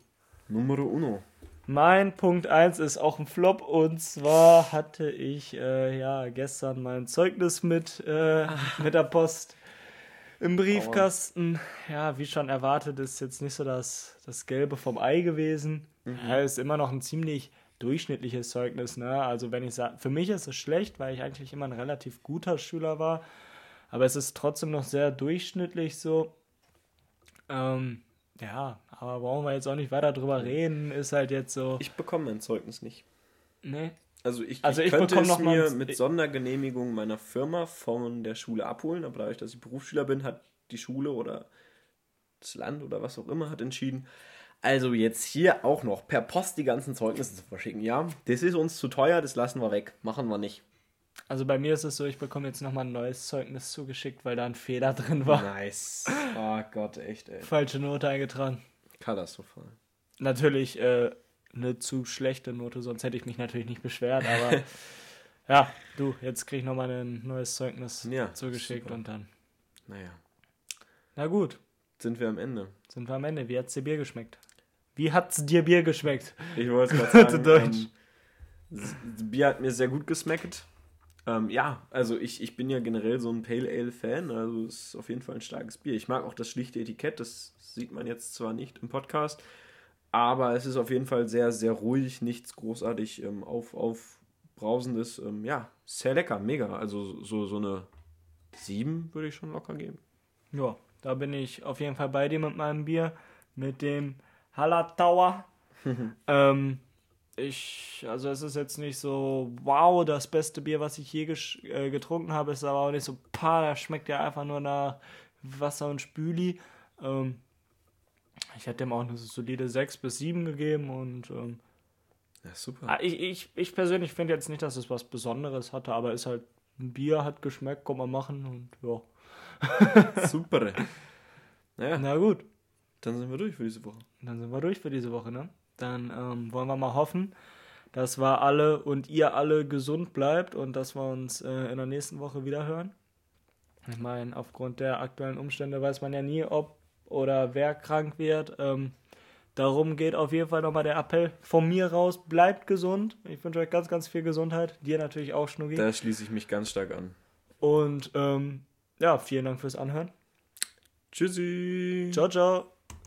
Numero uno. Mein Punkt 1 ist auch ein Flop und zwar hatte ich äh, ja gestern mein Zeugnis mit, äh, [LAUGHS] mit der Post im Briefkasten. Ja, wie schon erwartet, ist jetzt nicht so das, das Gelbe vom Ei gewesen. Ja, ist immer noch ein ziemlich durchschnittliches Zeugnis. Ne? Also wenn ich sage, für mich ist es schlecht, weil ich eigentlich immer ein relativ guter Schüler war. Aber es ist trotzdem noch sehr durchschnittlich so. Ähm, ja, aber brauchen wir jetzt auch nicht weiter drüber reden. Ist halt jetzt so. Ich bekomme mein Zeugnis nicht. Nee. Also ich, Also ich ich könnte es mir mit Sondergenehmigung meiner Firma von der Schule abholen, aber dadurch, dass ich Berufsschüler bin, hat die Schule oder das Land oder was auch immer hat entschieden, also jetzt hier auch noch per Post die ganzen Zeugnisse zu verschicken. Ja, das ist uns zu teuer, das lassen wir weg. Machen wir nicht. Also bei mir ist es so, ich bekomme jetzt nochmal ein neues Zeugnis zugeschickt, weil da ein Fehler drin war. Nice. [LAUGHS] Oh Gott, echt, ey. Falsche Note eingetragen. Katastrophal. Natürlich äh, eine zu schlechte Note, sonst hätte ich mich natürlich nicht beschwert, aber [LAUGHS] ja, du, jetzt krieg ich nochmal ein neues Zeugnis Ja, zugeschickt super. und dann. Naja, Na gut, sind wir am Ende. sind wir am Ende. Wie hat's dir Bier geschmeckt? Wie hat's dir Bier geschmeckt? Ich wollte es [LAUGHS] gerade sagen. Deutsch. Ähm, das Bier hat mir sehr gut geschmeckt. Ähm, ja, also ich, ich bin ja generell so ein Pale Ale Fan, also es ist auf jeden Fall ein starkes Bier. Ich mag auch das schlichte Etikett, das sieht man jetzt zwar nicht im Podcast, aber es ist auf jeden Fall sehr, sehr ruhig, nichts großartig ähm, auf, aufbrausendes. Ähm, ja, sehr lecker, mega. Also so, so eine 7 würde ich schon locker geben. Ja, da bin ich auf jeden Fall bei dir mit meinem Bier, mit dem Hallertauer. [LAUGHS] ähm, ich, also es ist jetzt nicht so, wow, das beste Bier, was ich je äh, getrunken habe, ist aber auch nicht so, pa, das schmeckt ja einfach nur nach Wasser und Spüli. Ähm, ich hätte dem auch eine solide 6 bis 7 gegeben und ähm, ja, super. Ah, ich, ich, ich persönlich finde jetzt nicht, dass es was Besonderes hatte, aber ist halt ein Bier, hat geschmeckt, kann man machen und ja. super. [LAUGHS] Naja. Na gut. Dann sind wir durch für diese Woche. Dann sind wir durch für diese Woche, ne? Dann ähm, wollen wir mal hoffen, dass wir alle und ihr alle gesund bleibt und dass wir uns äh, in der nächsten Woche wieder hören. Ich meine, aufgrund der aktuellen Umstände weiß man ja nie, ob oder wer krank wird. Ähm, darum geht auf jeden Fall nochmal der Appell von mir raus. Bleibt gesund. Ich wünsche euch ganz, ganz viel Gesundheit. Dir natürlich auch, Schnuggi. Da schließe ich mich ganz stark an. Und ähm, ja, vielen Dank fürs Anhören. Tschüssi. Ciao, ciao.